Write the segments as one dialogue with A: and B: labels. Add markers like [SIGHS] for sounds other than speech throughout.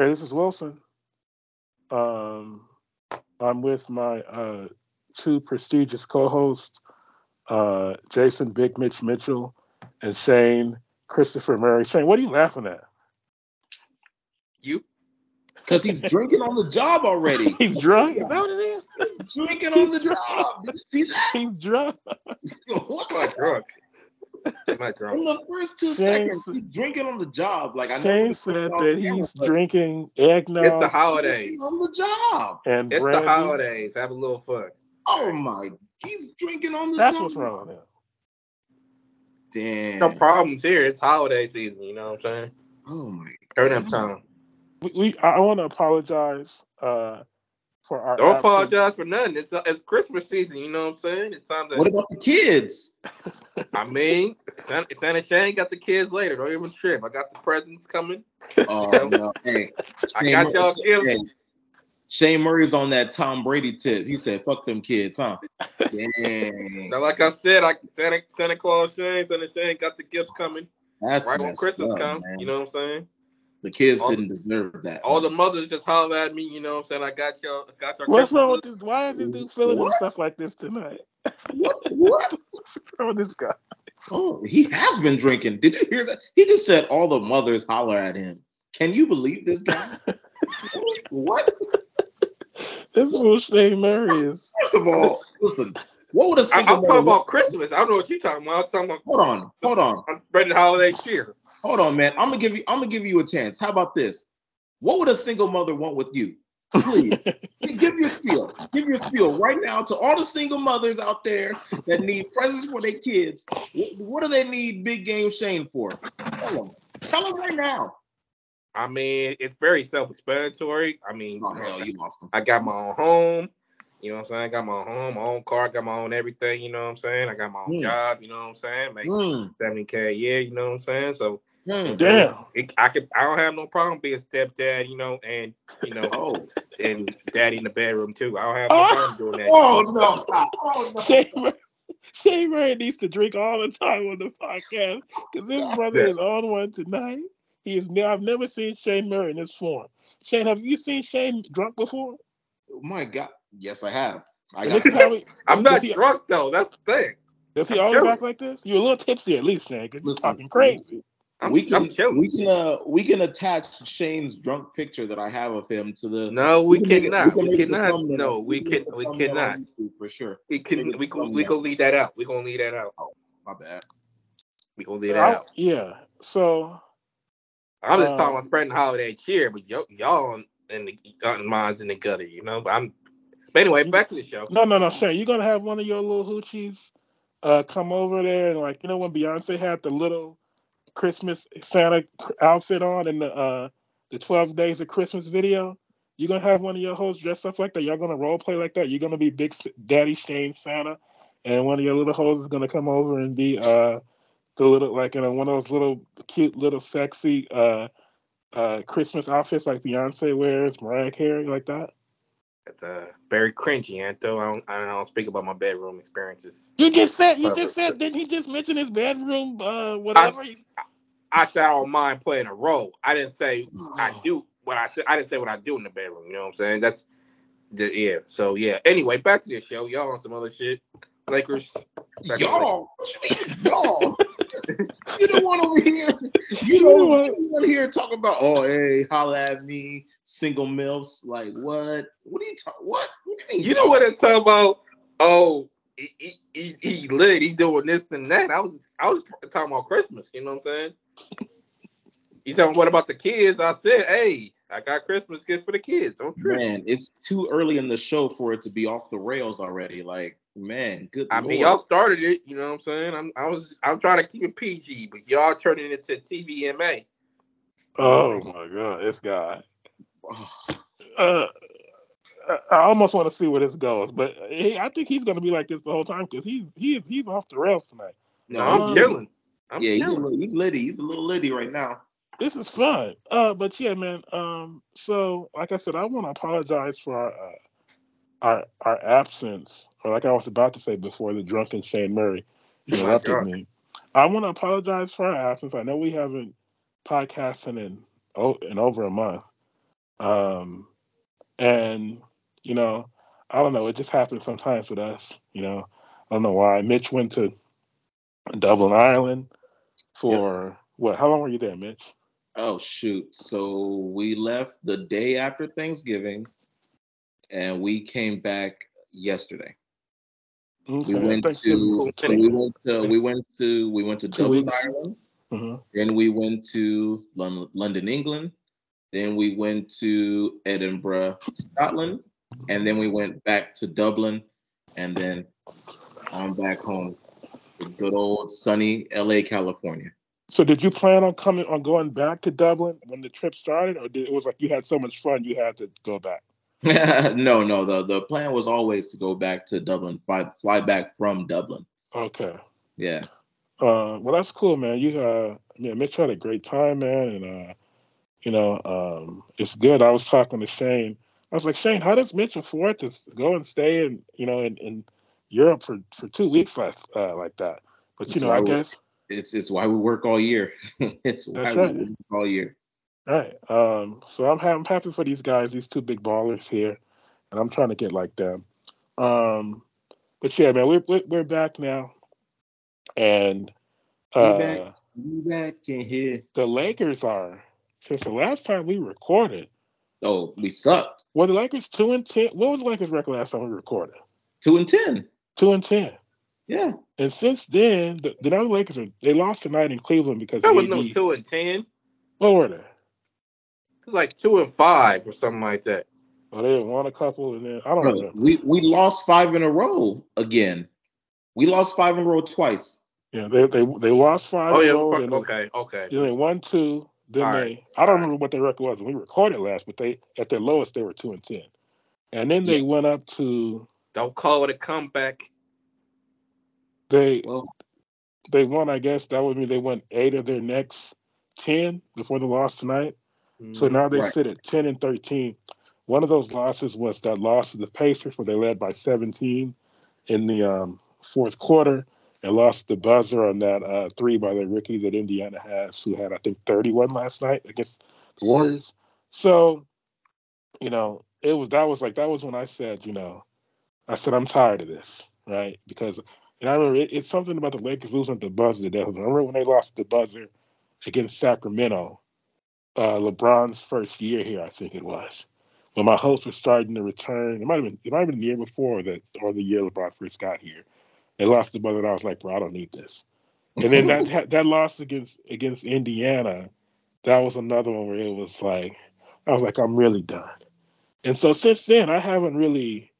A: Hey, this is Wilson. Um, I'm with my uh, two prestigious co-hosts, uh, Jason Big Mitch Mitchell and Shane Christopher Murray. Shane, what are you laughing at?
B: You?
C: Because he's drinking on the job already. [LAUGHS]
A: He's drunk. Is that what it is?
C: He's drinking on the job. Did you see that?
A: He's drunk. [LAUGHS]
C: what?
B: I'm not drunk. I'm not drunk. [LAUGHS]
C: In the first two
A: Shane
C: seconds, he's drinking on the job. Like I know
A: Shane said that
C: camera,
A: he's
C: but
A: drinking eggnog.
B: It's the holidays.
C: he's on the job.
A: and
B: It's
A: brandy.
B: the holidays. Have a little fun.
C: Oh my! He's drinking on the
A: That's
C: job.
A: what's wrong with him.
C: Damn.
B: No problems here. It's holiday season. You know what I'm saying?
C: Oh my!
B: Turn up
C: God.
B: time.
A: We, we I want to apologize uh, for our
B: Don't
A: absence.
B: apologize for nothing. It's uh, it's Christmas season. You know what I'm saying? It's time to.
C: What about the kids? [LAUGHS]
B: I mean, Santa, Santa Shane got the kids later. Don't even trip. I got the presents coming. [LAUGHS]
C: Oh
B: know?
C: no! Hey,
B: I got
C: Murray-
B: y'all gifts.
C: hey, Shane Murray's on that Tom Brady tip. He said, "Fuck them kids, huh?" [LAUGHS] Dang,
B: Now, like I said, I Santa Santa Claus Shane, Santa Shane got the gifts coming
C: that's
B: right when Christmas
C: up,
B: come. You know what I'm saying?
C: The kids
B: all-
C: didn't deserve that.
B: All the mothers just holler at me. You know what I'm saying? I got y'all. I got y'all.
A: What's wrong with this? Why is this dude feeling
C: What?
A: himself like this tonight?
C: what? What? [LAUGHS]
A: What's wrong with this guy?
C: Oh, he has been drinking. Did you hear that? He just said all the mothers holler at him. Can you believe this guy? [LAUGHS] what?
A: This fool Shane Murray is.
C: First of all, listen. What would a single
B: I'm talking about Christmas. I don't know what you're talking about. I'm talking about.
C: Hold on, hold on,
B: I'm ready holiday cheer.
C: Hold on, man. I'm gonna give you. I'm gonna give you a chance. How about this? What would a single mother want with you? Please [LAUGHS] give your spiel. Give your spiel right now to all the single mothers out there that need presents for their kids. What, what do they need Big Game Shane for? Tell them. Tell them right now.
B: I mean, it's very self-explanatory. I mean,
C: Oh hell, you lost them.
B: I got my own home. You know what I'm saying? I got my own home, my own car, got my own everything. You know what I'm saying? I got my own
C: Mm.
B: job. You know what I'm saying? Make
C: Mm,
B: 70k a year. You know what I'm saying? So
C: mm.
A: Damn.
B: it, I could, I don't have no problem being stepdad. You know, and you know,
C: Oh,
B: and daddy in the bedroom too. I don't have no
A: Oh.
B: problem doing that.
C: oh no! Stop. [LAUGHS] Oh no!
A: Shane Murray, Shane Murray needs to drink all the time on the podcast because this brother
B: Yeah.
A: is on one tonight. He is. ne- I've never seen Shane Murray in this form. Shane, have you seen Shane drunk before?
C: Oh my God! Yes, I have. I
A: And
C: got.
A: this is how he. [LAUGHS]
B: I'm not
A: he,
B: drunk though. That's the thing.
A: Does he
B: I'm
A: always
B: chilling.
A: act like this? You're a little tipsy at least, Shane. Because you're
C: Listen,
A: talking crazy.
B: I'm,
C: we can
B: I'm
C: we can uh we can attach Shane's drunk picture that I have of him to the.
B: no, we,
C: make it-
B: cannot.
C: can
B: We
C: make
B: cannot. No, we
C: can
B: can. We cannot.
C: For sure.
B: We can. We
C: the
B: can. We
C: thumbnail.
B: gonna leave that out. We gonna leave that out.
C: Oh, My bad.
B: We gonna leave that
A: I-
B: out.
A: yeah. So
B: I'm just
A: Um,
B: talking about spreading holiday cheer, but y'all, y'all in the got minds in the gutter, you know. But I'm. But anyway, back to the show.
A: no, no, no, Shane. You're gonna have one of your little hoochies uh, come over there and like you know when Beyonce had the little Christmas Santa outfit on in the uh, the 12 Days of Christmas video. You're gonna have one of your hosts dressed up like that. Y'all gonna role play like that. You're gonna be Big Daddy Shane Santa, and one of your little hosts is gonna come over and be uh the little like in a, one of those little cute little sexy uh uh Christmas outfits like Beyonce wears, Mariah Carey like that.
B: It's uh very cringy, Anto. I don't. I don't speak about my bedroom experiences.
A: You just said you just said didn't he just mention his bedroom uh whatever? He's-
B: I said I don't mind playing a role. I didn't say I [SIGHS] do what I said. I didn't say what I do in the bedroom. You know what I'm saying? That's the yeah. So yeah. Anyway, back to the show. Y'all on some other shit. Lakers.
C: Y'all, y'all? [LAUGHS] you don't want over here. You
A: You
C: don't
A: want-
C: to hear talking about. Oh, hey, holla at me, single milfs. Like what? What are you talking? What? What do you mean?
B: You know what it's talking about? Oh, he, he, he, he lit. He doing this and that. I was I was talking about Christmas. You know what I'm saying? You talking what about the kids? I said, hey, I got Christmas gifts for the kids. Don't trip.
C: Man, it's too early in the show for it to be off the rails already. Like, man, good
B: I
C: lord.
B: mean, y'all started it. You know what I'm saying? I'm I was I'm trying to keep it PG, but y'all turning it to TVMA.
A: oh my god, this guy.
C: Oh, [SIGHS]
A: Uh, I- I almost want to see where this goes, but he, I think he's going to be like this the whole time because he's he's he's off the rails tonight.
B: No,
C: no,
B: I'm
C: he's
A: um.
B: I'm
C: yeah, he's a little, he's litty. He's a little litty right now.
A: This is fun. Uh, but yeah, man. Um, so like I said, I want to apologize for our, uh, our our absence, or like I was about to say before, the drunken Shane Murray [LAUGHS] interrupted me. I want to apologize for our absence. I know we haven't podcasted in oh in over a month. Um, and you know, I don't know. It just happens sometimes with us. You know, I don't know why. Mitch went to Dublin, Ireland for what? How long were you there, Mitch?
C: Oh shoot! So we left the day after Thanksgiving, and we came back yesterday.
A: Okay,
C: We went to so we went to we went to we went to Dublin. Ireland.
A: Mhm.
C: Then we went to Lon- London, England. Then we went to Edinburgh, Scotland, and then we went back to Dublin, and then on back home to good old sunny LA, California.
A: So, did you plan on coming on going back to Dublin when the trip started, or did, it was like you had so much fun you had to go back? [LAUGHS]
C: no, no, the, the plan was always to go back to Dublin, fly, fly back from Dublin.
A: Okay.
C: Yeah.
A: Uh, well, that's cool, man. You, uh, yeah, Mitch had a great time, man, and uh, you know, um, it's good. I was talking to Shane. I was like, Shane, how does Mitch afford to go and stay in, you know, in, in Europe for for two weeks like uh, like that? But you
C: That's
A: know, I guess
C: It's it's why we work all year. [LAUGHS] it's why
A: That's
C: we work all year.
A: All right. Um, so I'm, ha- I'm happy for these guys, these two big ballers here, and I'm trying to get like them. Um, but yeah, man, we're we're, we're back now, and
C: We
A: uh,
C: back, we back in here.
A: the Lakers are since the last time we recorded.
C: Oh, we sucked.
A: Were the Lakers two and ten? What was the Lakers record last time we recorded?
C: Two and ten.
A: Two and ten.
C: Yeah.
A: And since then, the, the now the Lakers are they lost tonight in Cleveland because
B: That was
A: AD,
B: no two and ten.
A: what were they?
B: It's like two and five or something like that.
A: Oh, they had won a couple, and then I don't
C: Bro,
A: remember.
C: we we lost five in a row again. We lost five in a row twice.
A: Yeah, they they they lost five.
B: Oh yeah,
A: row, they-
B: okay, okay.
A: Then they won two. Then
B: All
A: they
B: right,
A: I don't
B: all right.
A: remember what their record was when we recorded last, but they at their lowest they were two and ten. And then they
C: Yeah.
A: went up to
B: Don't call it a comeback.
A: they
C: Well,
A: they won, I guess that would mean they won eight of their next ten before the loss tonight. So now they
C: Right.
A: sit at ten and thirteen. One of those losses was that loss to the Pacers where they led by seventeen in the um, fourth quarter and lost the buzzer on that uh, three by the rookie that Indiana has, who had I think thirty one last night against the Warriors. So, you know, it was that was like that was when I said, you know, I said I'm tired of this, right? Because and I remember it, it's something about the Lakers losing at the buzzer that I remember when they lost the buzzer against Sacramento, uh, LeBron's first year here, I think it was. When my hopes were starting to return, it might have been it might have been the year before that, or the year LeBron first got here. They lost the buzzer, and I was like, bro, I don't need this. And then [LAUGHS] that that loss against against Indiana, that was another one where it was like I was like, I'm really done. And so since then, I haven't really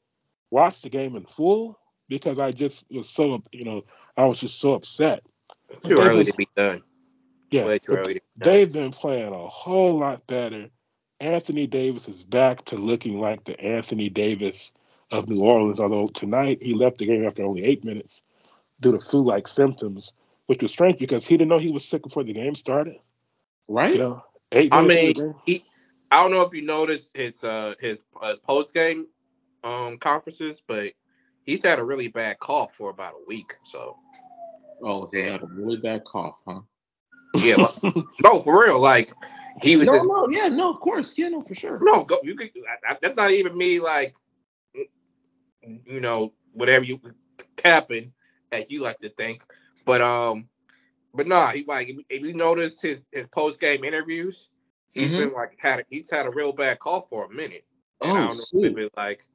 A: watched the game in full because I just was so you know I was just so upset.
B: It's
A: But
B: too early
A: been-
B: to be done.
A: Yeah,
B: Way too early to
A: they've been playing a whole lot better. Anthony Davis is back to looking like the Anthony Davis of New Orleans. Although tonight he left the game after only eight minutes due to flu-like symptoms, which was strange because he didn't know he was sick before the game started.
C: right?
A: You know, eight
B: I mean,
A: into the game.
B: he. I don't know if you noticed his uh his uh, post game um conferences, but he's had a really bad cough for about a week. So
C: Oh, he had a really bad cough, huh?
B: Yeah, like- no, for real. Like he was
C: No,
B: just
C: no, yeah, no, of course, yeah, no, for sure.
B: no. Go, you could. I, I, that's not even me. Like you know, whatever you capping as you like to think, but um, but nah, he like if, you notice his his post game interviews, he's
C: Mhm.
B: been like had a, he's had a real bad call for a minute. And I
C: Oh,
B: don't know if it like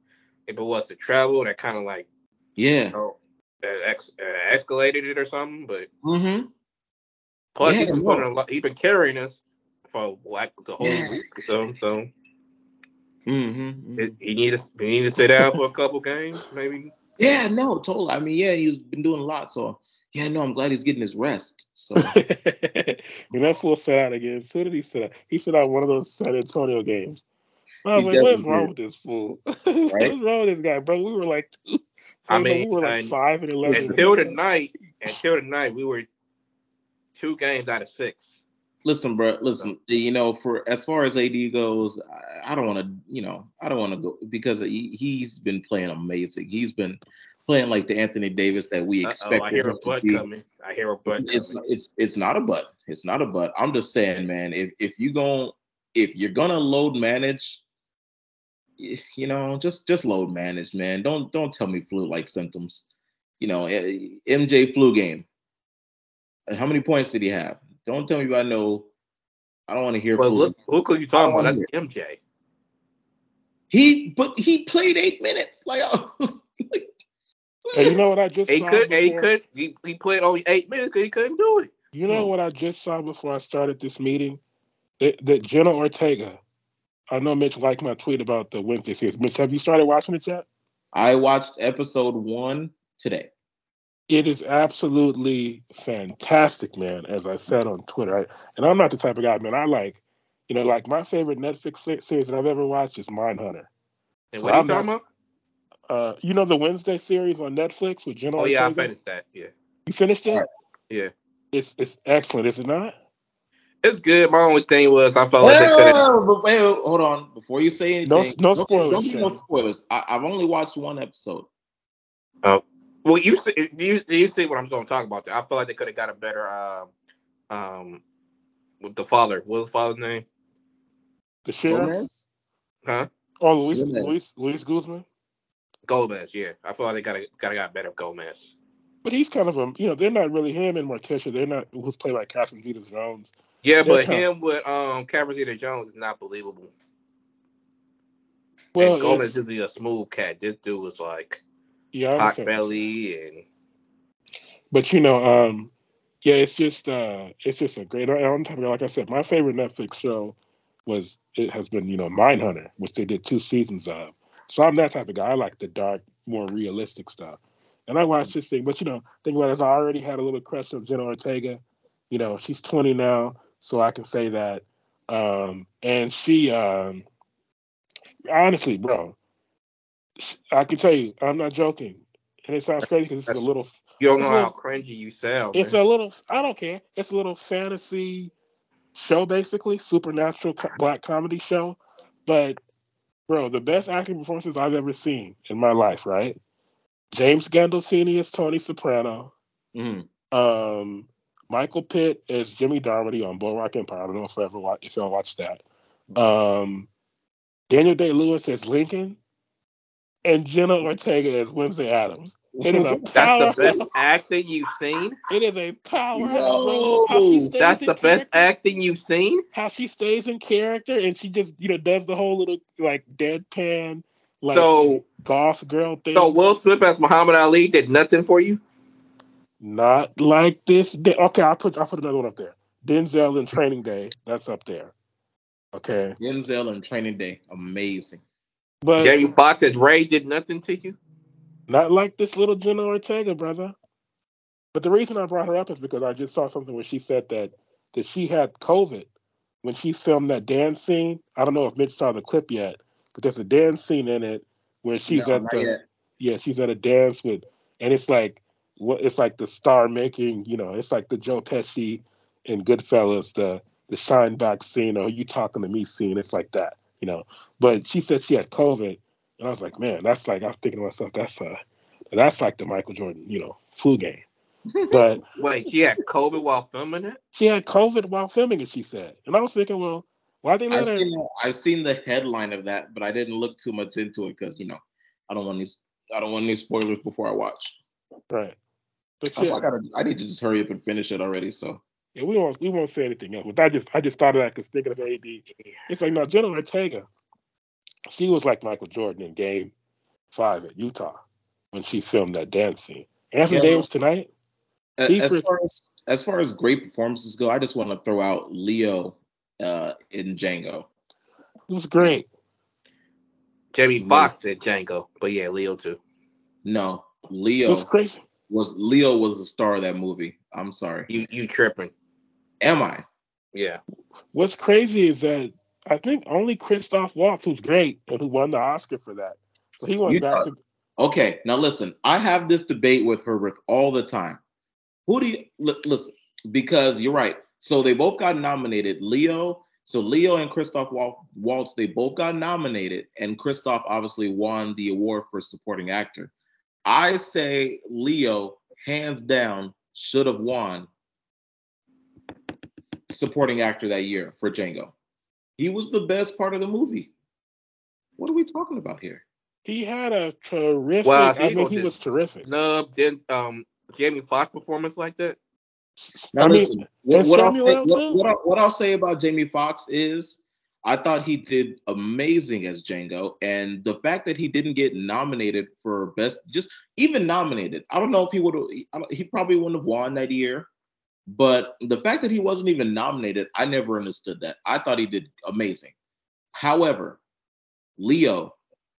B: if it was the travel that kind of like
C: Yeah.
B: you know ex, escalated it or something. But
C: Mm-hmm.
B: Plus
C: Yeah,
B: he's been
C: no.
B: putting a lot, he's been carrying us for like the whole
C: Yeah.
B: week or so. So
C: Mm-hmm.
B: it, he need to he need to sit down for a couple games, maybe.
C: Yeah, no, totally. I mean, yeah, he's been doing a lot. So yeah, no, I'm glad he's getting his rest. So [LAUGHS]
A: when that fool set out against who did he set out? He set out one of those San Antonio games. I was
C: He
A: like, what is wrong
C: did.
A: with this fool? [LAUGHS] What's wrong with this guy, bro? We were like, two,
B: I
A: no,
B: mean,
A: we were like
B: and-
A: five and eleven.
B: Until tonight, until tonight, we were two games out of six.
C: listen, bro, listen. You know, for as far as AD goes, I, I don't want to. You know, I don't want to go because he, he's been playing amazing. He's been playing like the Anthony Davis that we
B: Uh-oh, I hear a butt coming. I hear a butt
C: It's
B: coming.
C: it's it's not a butt. It's not a butt. I'm just saying, man. If if you gon' if you're gonna load manage you know, just just load manage, man. Don't don't tell me flu like symptoms. You know, eh, MJ flu game. And How many points did he have? Don't tell me I know. I don't want to hear
B: Well,
C: flu.
B: look, look who you talking about.
C: don't
B: That's MJ.
C: He but he played eight minutes. Like, [LAUGHS] like
A: Hey, you know what I just
B: He
A: saw
B: could. He could. He, he played only eight minutes because he couldn't do it.
A: You know
C: Hmm.
A: what I just saw before I started this meeting? That, that Jenna Ortega. I know Mitch liked my tweet about the Wednesday series. Mitch, have you started watching it yet?
C: I watched episode one today.
A: It is absolutely fantastic, man. As I said on Twitter, I, and I'm not the type of guy, man. I like, you know, like my favorite Netflix se- series that I've ever watched is Mindhunter.
B: And
A: So
B: what are you
A: I'm
B: talking
A: not-
B: about?
A: Uh, you know the Wednesday series on Netflix with Jenna
B: Oh yeah, I
A: Ortega.
B: finished that. Yeah,
A: You finished it?
C: Alright.
B: yeah.
A: It's it's excellent, is it not?
B: It's good. My only thing was I felt like they could have.
C: Well, but wait, hold on. Before you say
A: No-
C: anything,
A: no
C: don't-
A: spoilers,
C: Don't be no spoilers. I, I've only watched one episode.
B: Well, you see, you, you see what I'm going to talk about. There. I feel like they could have got a better um, um, with the father. What was the father's name?
A: The sheriff.
C: Gomez?
B: Huh?
A: Oh, Luis
C: Gomez.
A: Luis Luis Guzman.
B: Gomez. Yeah, I feel like they got to got got better Gomez.
A: But he's kind of a you know they're not really him and Morticia. They're not who's played by Catherine Zeta-Jones.
B: Yeah,
A: They're
B: but
A: kind-
B: him with um Cameron Zeta Jones is not believable.
A: Well,
B: and Gomez
A: it's-
B: is a smooth cat. This dude was like
A: yeah,
B: hot belly and
A: But you know, um, yeah, it's just uh, it's just a great. I'm talking about, like I said, my favorite Netflix show was it has been you know Mindhunter, which they did two seasons of. So I'm that type of guy. I like the dark, more realistic stuff. And I watched this thing, but you know, think about it. I already had a little crush on Jenna Ortega. You know, she's 20 now, so I can say that. Um, and she, um, honestly, bro, I can tell you, I'm not joking. And it sounds crazy because it's a little
B: you don't know
A: a
B: how cringy you sound.
A: it's
B: man.
A: a little. I don't care. It's a little fantasy show, basically supernatural co- black comedy show. But bro, the best acting performances I've ever seen in my life. Right? James Gandolfini is Tony Soprano.
C: Mhm.
A: Um, Michael Pitt is Jimmy Darmody on Boardwalk Empire. I don't know if I ever watched, if y'all watched that. Um, Daniel Day Lewis as Lincoln, and Jenna Ortega as Wednesday Addams. It is a [LAUGHS]
B: That's the best acting you've seen.
A: It is a power. bro. How she stays
B: That's
A: in
B: the best acting you've seen.
A: How she stays in character and she just you know does the whole little like deadpan like
B: so,
A: goth girl thing.
B: so Will Smith as Muhammad Ali did nothing for you.
A: Not like this. Okay, I'll put I'll put another one up there. Denzel in Training Day. That's up there. Okay,
C: Denzel and Training Day, amazing.
A: But
B: Jamie Foxx as Ray did nothing to you.
A: not like this little Jenna Ortega, brother. But the reason I brought her up is because I just saw something where she said that that she had COVID when she filmed that dance scene. I don't know if Mitch saw the clip yet, but there's a dance scene in it where she's
C: No,
A: at the
C: yet.
A: yeah she's at a dance with, and it's like what it's like the star making you know it's like the Joe Pesci in Goodfellas the the shine back scene or you talking to me scene. It's like that you know. But she said she had COVID, and I was like, man, that's like I was thinking to myself, that's uh that's like the Michael Jordan you know flu game. [LAUGHS] But
B: Wait, she had COVID while filming it.
A: she had COVID while filming it. She said, and I was thinking, well, why they let
C: I've
A: her?
C: seen the, I've seen the headline of that, but I didn't look too much into it because you know I don't want any I don't want any spoilers before I watch.
A: Right. But
C: That's
A: yeah,
C: why I gotta I need to just hurry up and finish it already. So
A: yeah, we won't we won't say anything else. But I just I just thought of that because thinking of AD, it's like now Jenna Ortega, she was like Michael Jordan in Game Five at Utah when she filmed that dance scene. Anthony
C: Yeah.
A: Davis tonight.
C: A- as
A: for-
C: far as as far as great performances go, I just want to throw out Leo uh, in Django.
A: It was great.
B: Jamie
C: Yeah.
B: Foxx said Django, but yeah, Leo too.
C: No,
A: It
C: Leo
A: was crazy.
C: was Leo was the star of that movie. I'm sorry.
B: You you tripping?
C: Am I?
B: Yeah.
A: What's crazy is that I think only Christoph Waltz, who's great and who won the Oscar for that, so he went
C: You
A: back
C: thought-
A: to
C: Okay, now listen. I have this debate with Herbert all the time. Who do you li- listen? Because you're right. So they both got nominated. Leo. So Leo and Christoph Waltz, they both got nominated, and Christoph obviously won the award for supporting actor. I say Leo, hands down, should have won supporting actor that year for Django. He was the best part of the movie. What are we talking about here?
A: He had a terrific.
B: Well,
A: I
B: he
A: mean, he was terrific.
B: Snub did um Jamie Foxx performance like that.
C: Now
A: I mean,
C: listen, what, what I'll say, what, what, I'll, what I'll say about Jamie Foxx is, I thought he did amazing as Django, and the fact that he didn't get nominated for best, just even nominated, I don't know if he would have, he probably wouldn't have won that year, but the fact that he wasn't even nominated, I never understood that. I thought he did amazing. However, Leo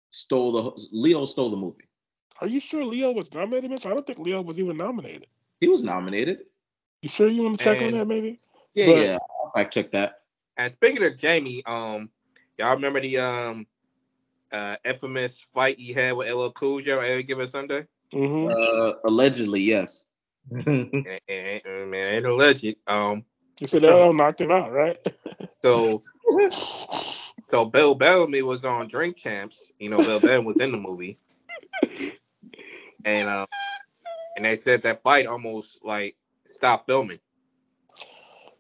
C: stole the Leo stole the movie.
A: Are you sure Leo was nominated? Mitch? I don't think Leo was even nominated.
C: He was nominated.
A: You sure you want to check on that, maybe?
C: Yeah,
A: But-
C: yeah. I checked that.
B: And speaking of Jamie, um, y'all remember the um uh infamous fight he had with LL Cool J on any given Sunday?
A: hmm
C: Uh, allegedly, yes. [LAUGHS]
B: And- and- and- man, ain't alleged. Um,
A: You said LL knocked him out, right? [LAUGHS]
B: so so Bill Bellamy was on Drink Champs. You know, Bill Bellamy was in the movie, and um, and they said that fight almost like stopped filming.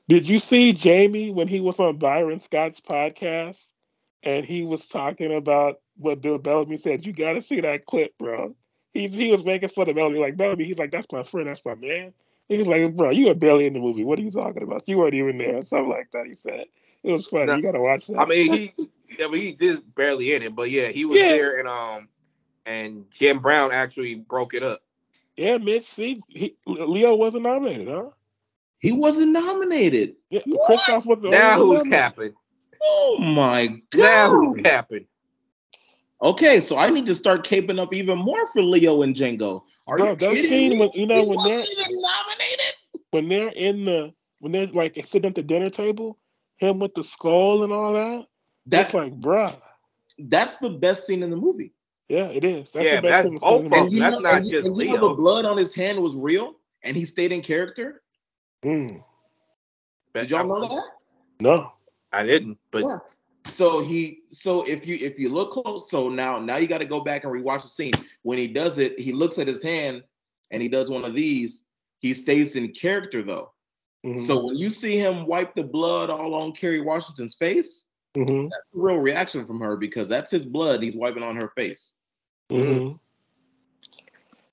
A: Did you see Jamie when he was on Byron Scott's podcast and he was talking about what Bill Bellamy said? You got to see that clip, bro. He's he was making fun of Bellamy, like Bellamy. He's like, "That's my friend. That's my man." He was like, "Bro, you were barely in the movie. What are you talking about? You weren't even there." Something like that. He said it was funny.
B: No,
A: you got to watch that.
B: I mean, he, I mean, he did barely in it, but yeah, he was
A: Yeah.
B: there, and um, and Jim Brown actually broke it up.
A: yeah, Mitch. See, he, Leo wasn't nominated, huh?
C: He wasn't nominated.
A: Yeah,
C: What?
A: Christoph was the
B: Now
A: only
B: who's
A: nominated.
B: capping?
C: Oh my god.
B: Now who's capping?
C: Okay, so I need to start caping up even more for Leo and Django. Are
A: Bro,
C: you
A: that
C: kidding
A: scene
C: me?
A: when- you know,
C: he
A: when
C: wasn't
A: they're-
C: even nominated.
A: when they're in the when they're like sitting at the dinner table, him with the skull and all that.
C: That
A: it's like, bruh.
C: that's the best scene in the movie.
A: Yeah, it is. That's
B: Yeah,
A: the best
B: that's
A: thing
B: both of
A: the
B: them.
C: And you.
B: That's
C: know,
B: not
C: and,
B: just
C: and you know the blood on his hand was real, and he stayed in character.
A: Mm,
C: Did y'all know that?
A: no.
B: I didn't, but
C: Yeah. So he so if you if you look close, so now now you got to go back and rewatch the scene. When he does it, he looks at his hand and he does one of these. He stays in character though.
A: Mhm,
C: So when you see him wipe the blood all on Kerry Washington's face,
A: mhm,
C: that's a real reaction from her because that's his blood he's wiping on her face.
A: mhm.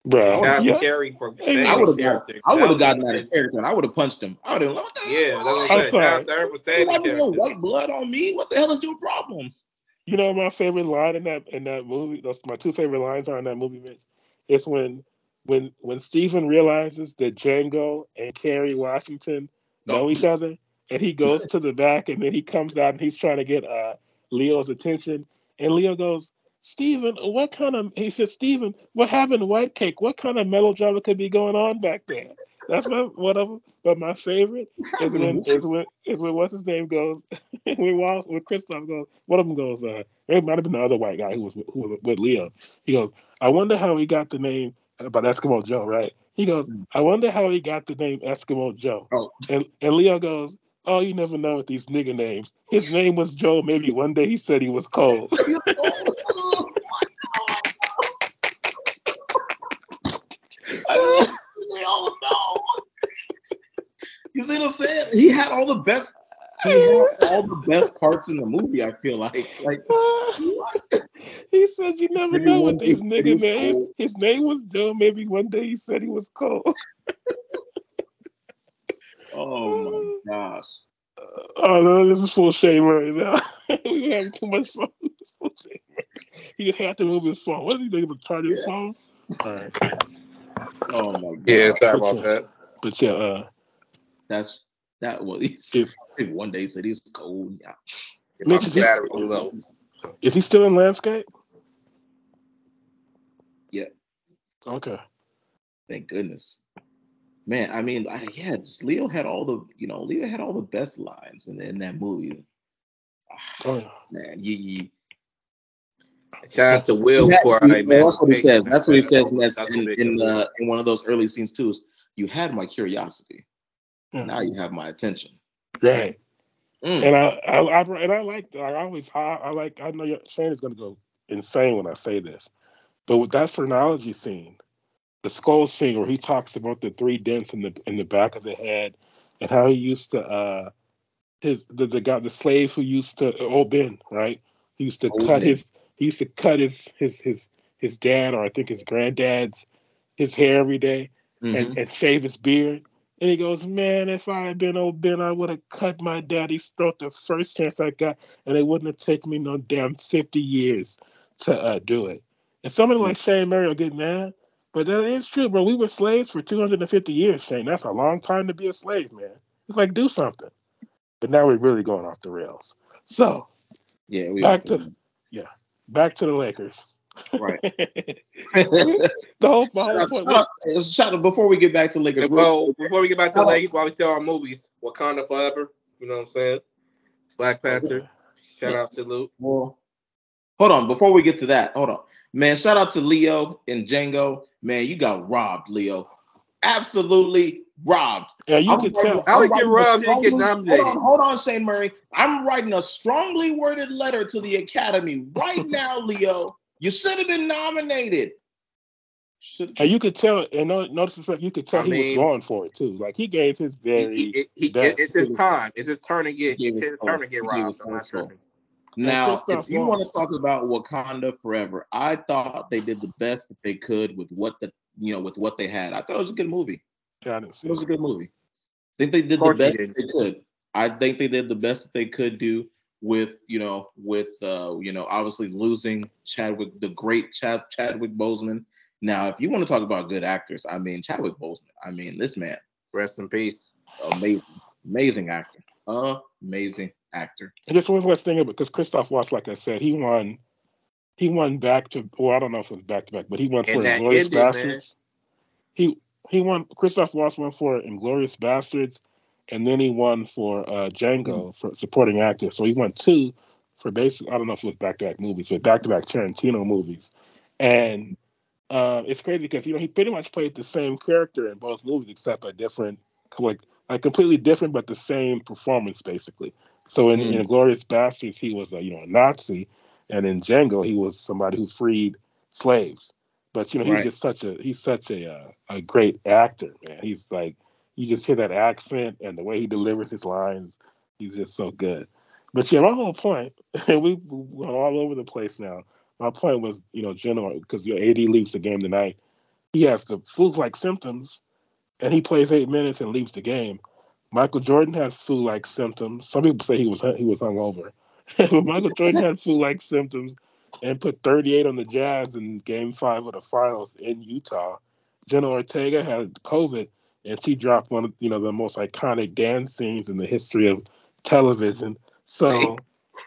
A: Bruh,
C: I
B: not
A: yeah.
B: Terry for
C: I would have got
B: character.
C: I would have gotten out of character and I would have punched him. I would have what the?
B: Yeah, that's what
A: I'm
B: I'm
A: sorry.
B: Shout out to
C: You
B: staying in
C: wiping your
B: character.
C: white blood on me? What the hell is your problem?
A: You know my favorite line in that in that movie. Those my two favorite lines are in that movie. Mitch. It's when when when Stephen realizes that Django and Kerry Washington know each other, and he goes to the back, and then he comes out and he's trying to get uh, Leo's attention, and Leo goes, "Stephen, what kind of?" He says, "Stephen, what having white cake? What kind of melodrama could be going on back there?" That's my one of them. But my favorite is [LAUGHS] when is when is when what's his name goes [LAUGHS] when Wallace when Christoph goes one of them goes uh it might have been the other white guy who was who was with Leo. He goes, I wonder how he got the name about Eskimo Joe, right? He goes, I wonder how he got the name Eskimo Joe.
C: Oh.
A: And and Leo goes, Oh, you never know with these nigger names. His name was Joe. Maybe one day he said he was cold. [LAUGHS]
C: oh no. You see what I'm saying? He had all the best. He had all the best parts in the movie. I feel like, like [LAUGHS]
A: he said you never
C: Maybe
A: know
C: one
A: with
C: day
A: these
C: he said
A: nigga names.
C: cold.
A: His name was Joe. Maybe one day he said he was cold. [LAUGHS]
C: oh my [LAUGHS] gosh.
A: Uh, oh no, this is full shame right now. we having too much fun. Full shame. He just had to move his phone. What did he think of charge his
C: Yeah.
A: phone? All right,
C: Oh my god.
B: Yeah, sorry
A: But
B: about that.
A: but yeah, uh,
C: That's that was he's,
A: If-
C: one day he said he was cold. Yeah.
B: Get my
A: Mitch, is he-
B: battery low. [LAUGHS]
A: is he still in landscape?
C: Yeah.
A: Okay.
C: Thank goodness. Man, I mean, I, yeah, just Leo had all the, you know, Leo had all the best lines in, in that movie.
A: Oh yeah.
C: Man, you, you
B: Shout out to Will
C: You had-
B: for
C: you-
B: our
C: well, that's what he says. That's what he says in that
B: That's
C: in, in,
B: deal.
C: uh, in one of those early scenes too. Is you had my curiosity.
A: Yeah.
C: Now you have my attention.
A: Right.
C: Mm.
A: And I, I, I and I like I always I, I like I know your- Shane is gonna go insane when I say this, but with that phrenology scene, the skull scene where he talks about the three dents in the in the back of the head, and how he used to uh his the, the guy the slaves who used to old Ben right he used to
C: Old
A: cut
C: Ben.
A: his he used to cut his his his his dad or I think his granddad's his hair every day
C: Mhm.
A: and, and shave his beard. And he goes, Man, if I had been old Ben, I would have cut my daddy's throat the first chance I got, and it wouldn't have taken me no damn 50 years to uh, do it. And somebody like Shane Murray will get mad, but that is true, bro. We were slaves for 250 years, Shane. That's a long time to be a slave, man. It's like, do something. But now we're really going off the rails. So,
C: yeah, we
A: back
C: are.
A: to back to the Lakers.
C: Right. [LAUGHS]
A: the whole, my
C: shout,
A: whole
C: out,
A: point.
C: shout, out, shout out before we get back to Lakers. real
B: Well, before we get back to
C: How about-
B: Lakers, while we still on movies, Wakanda Forever. You know what I'm saying? Black Panther. Shout
C: Yeah.
B: out to Luke.
C: Well, hold on. Before we get to that, hold on, man. Shout out to Leo and Django. Man, you got robbed, Leo. Absolutely robbed.
A: Yeah, you
C: I'm
A: could
C: writing-
A: tell.
C: I'm
B: he get robbed? He get nominated.
C: Hold on, hold on, Shane Murray. I'm writing a strongly worded letter to the Academy right [LAUGHS] now, Leo. You should have been nominated. Should-
A: And you could tell, and no, no disrespect, you could tell
B: I
A: he
B: mean-
A: was going for it too. Like he gave his very
B: he, he, he-
A: best.
B: it's his time. It's his turn to get. It's
C: his
B: his
C: soul.
B: turn to get robbed.
C: his
B: I'm
C: whole
B: not
C: soul.
B: tripping.
C: Now, if you want to talk about Wakanda forever, I thought they did the best that they could with what the you know with what they had. I thought it was a good movie.
A: Yeah, I didn't see
C: It was a good movie. I think they did the best
B: did.
C: they could. I think they did the best that they could do with you know with uh you know obviously losing Chadwick the great Chad Chadwick Boseman. Now, if you want to talk about good actors, I mean Chadwick Boseman. I mean this man,
B: Rest in peace.
C: amazing, amazing actor, amazing actor.
A: And just one last thing, because Christoph Waltz, like I said, he won. He won back to. Well, I don't know if it was back to back, but he won for
B: that
A: Inglorious. Bastards. He he won. Christoph Waltz won for Inglourious Basterds, and then he won for uh, Django for supporting actor. So he won two for basically I don't know if it was back to back movies, but back to back Tarantino movies. And uh, it's crazy because you know he pretty much played the same character in both movies, except a different, like like completely different, but the same performance basically. So in,
C: Mm.
A: in Glorious Bastards, he was a you know a Nazi, and in Django, he was somebody who freed slaves. But you know, he's
C: Right.
A: just such a he's such a uh, a great actor, man. He's like you just hear that accent and the way he delivers his lines. He's just so good. But yeah, my whole point, and [LAUGHS] we we went all over the place now. My point was, you know, general because your AD leaves the game tonight. He has the flu-like symptoms, and he plays eight minutes and leaves the game. Michael Jordan has flu-like symptoms. Some people say he was he was hungover, [LAUGHS] but Michael Jordan had flu-like symptoms and put 38 on the Jazz in Game Five of the Finals in Utah. Jenna Ortega had COVID, and she dropped one of you know the most iconic dance scenes in the history of television. So,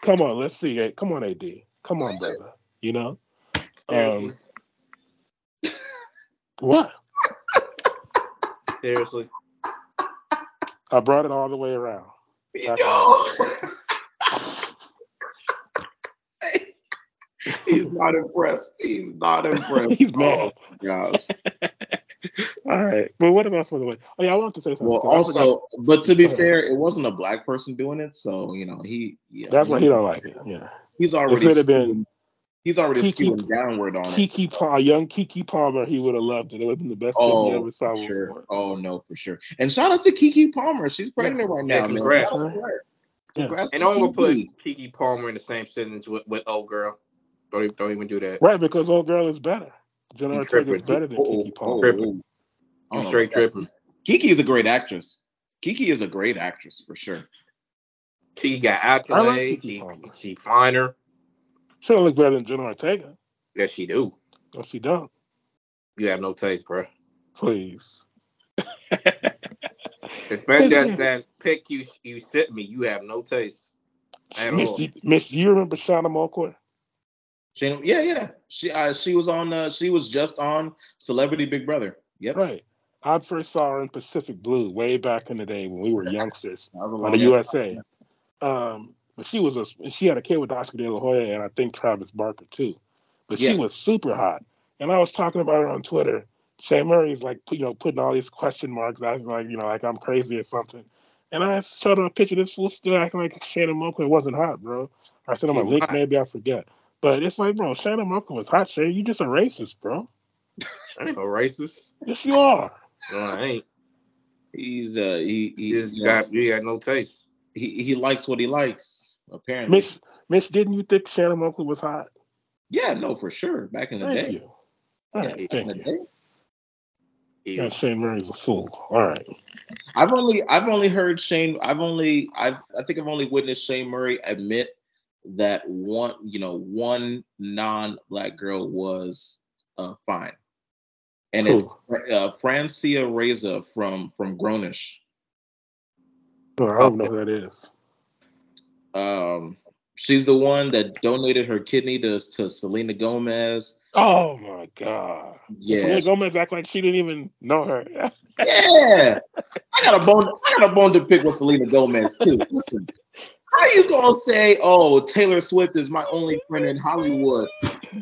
A: come on, let's see it. Come on, AD. Come on, brother. You know. Um, what?
B: Seriously.
A: I brought it all the way around.
C: Yo. He's not impressed. He's not impressed.
A: He's mad.
C: Oh gosh. [LAUGHS]
A: All right, but what else was the way? Oh yeah, I wanted to say something.
C: Well,
A: 'cause I forgot-
C: also, but to be fair, it wasn't a black person doing it, so you know he. Yeah,
A: that's why he don't like it. Yeah,
C: He's already.
A: It should have been
C: He's already
A: Keke-
C: skewing downward on
A: Keke
C: it. so-
A: Palmer, young Keke Palmer, he would have loved it. It would have been the best thing he
C: Oh,
A: ever saw
C: for sure.
A: before.
C: Oh no, for sure. And shout out to Keke Palmer. She's pregnant right
B: Yeah,
C: now, man.
B: congrats.
C: Shout out to.
A: Yeah.
C: Congrats
B: And
C: to
B: don't even put
C: Keke.
B: Keke Palmer in the same sentence with, with old girl. Don't even, don't even do that.
A: Right, because old girl is better. Jenna Ortega is better than
C: Oh,
A: Keke
C: oh,
A: Palmer. Oh.
B: Tripping.
C: oh. I
B: You
C: don't
B: straight tripping.
C: Keke is a great actress. Keke is a great actress for sure.
B: Keke got
A: I like
B: accolades.
A: Keke
B: She,
A: Palmer.
B: she finer.
A: She don't look better than Jenna Ortega.
B: Yes, she do.
A: No, she don't.
B: You have no taste, bro.
A: Please.
B: Especially
A: Yeah.
B: as that pick you you sent me, you have no taste at
A: Miss,
B: all.
A: you- Miss, you remember Shanna Moakler?
C: She, yeah, yeah. She uh, she was on. Uh, she was just on Celebrity Big Brother. Yep.
A: Right. I first saw her in Pacific Blue way back in the day when we were youngsters
C: That was a
A: on the USA. Um, but she was a she had a kid with Oscar De La Hoya and I think Travis Barker too. But
C: Yeah.
A: she was super hot. And I was talking about her on Twitter. Shane Murray's like you know putting all these question marks. I was like you know like I'm crazy or something. And I showed him a picture. This fool still acting like Shanna Moakler wasn't hot, bro. I said,
B: I'm
A: a link. Maybe I forget. But it's like, bro, Shanna Moakler was hot. shit. you just a racist, bro.
B: I ain't no racist.
A: Yes, you are.
B: No, I ain't.
C: He's uh he he,
B: You just
C: you know,
B: got you got no taste.
C: he he likes what he likes apparently.
A: Miss Mitch, didn't you think Shanna Moakler was hot?
C: Yeah, no, for sure. Back in the
A: Thank
C: day.
A: you. All
C: Yeah,
A: right,
C: back
A: thank
C: in the
A: you.
C: day.
B: Ew.
A: Yeah, Shane Murray's a fool. All right.
C: I've only I've only heard Shane. I've only I've I think I've only witnessed Shane Murray admit that one you know one non-black girl was uh, fine, and
A: Who?
C: it's uh, Francia Raisa from from Grownish.
A: No, I don't know who that is.
C: Um, she's the one that donated her kidney to to Selena Gomez.
A: Oh my god. Yeah.
C: Yeah,
A: Selena Gomez act like she didn't even know her.
C: yeah. I got a bone. I got a bone to pick with Selena Gomez too. [LAUGHS] Listen, how are you gonna say, "Oh, Taylor Swift is my only friend in Hollywood"?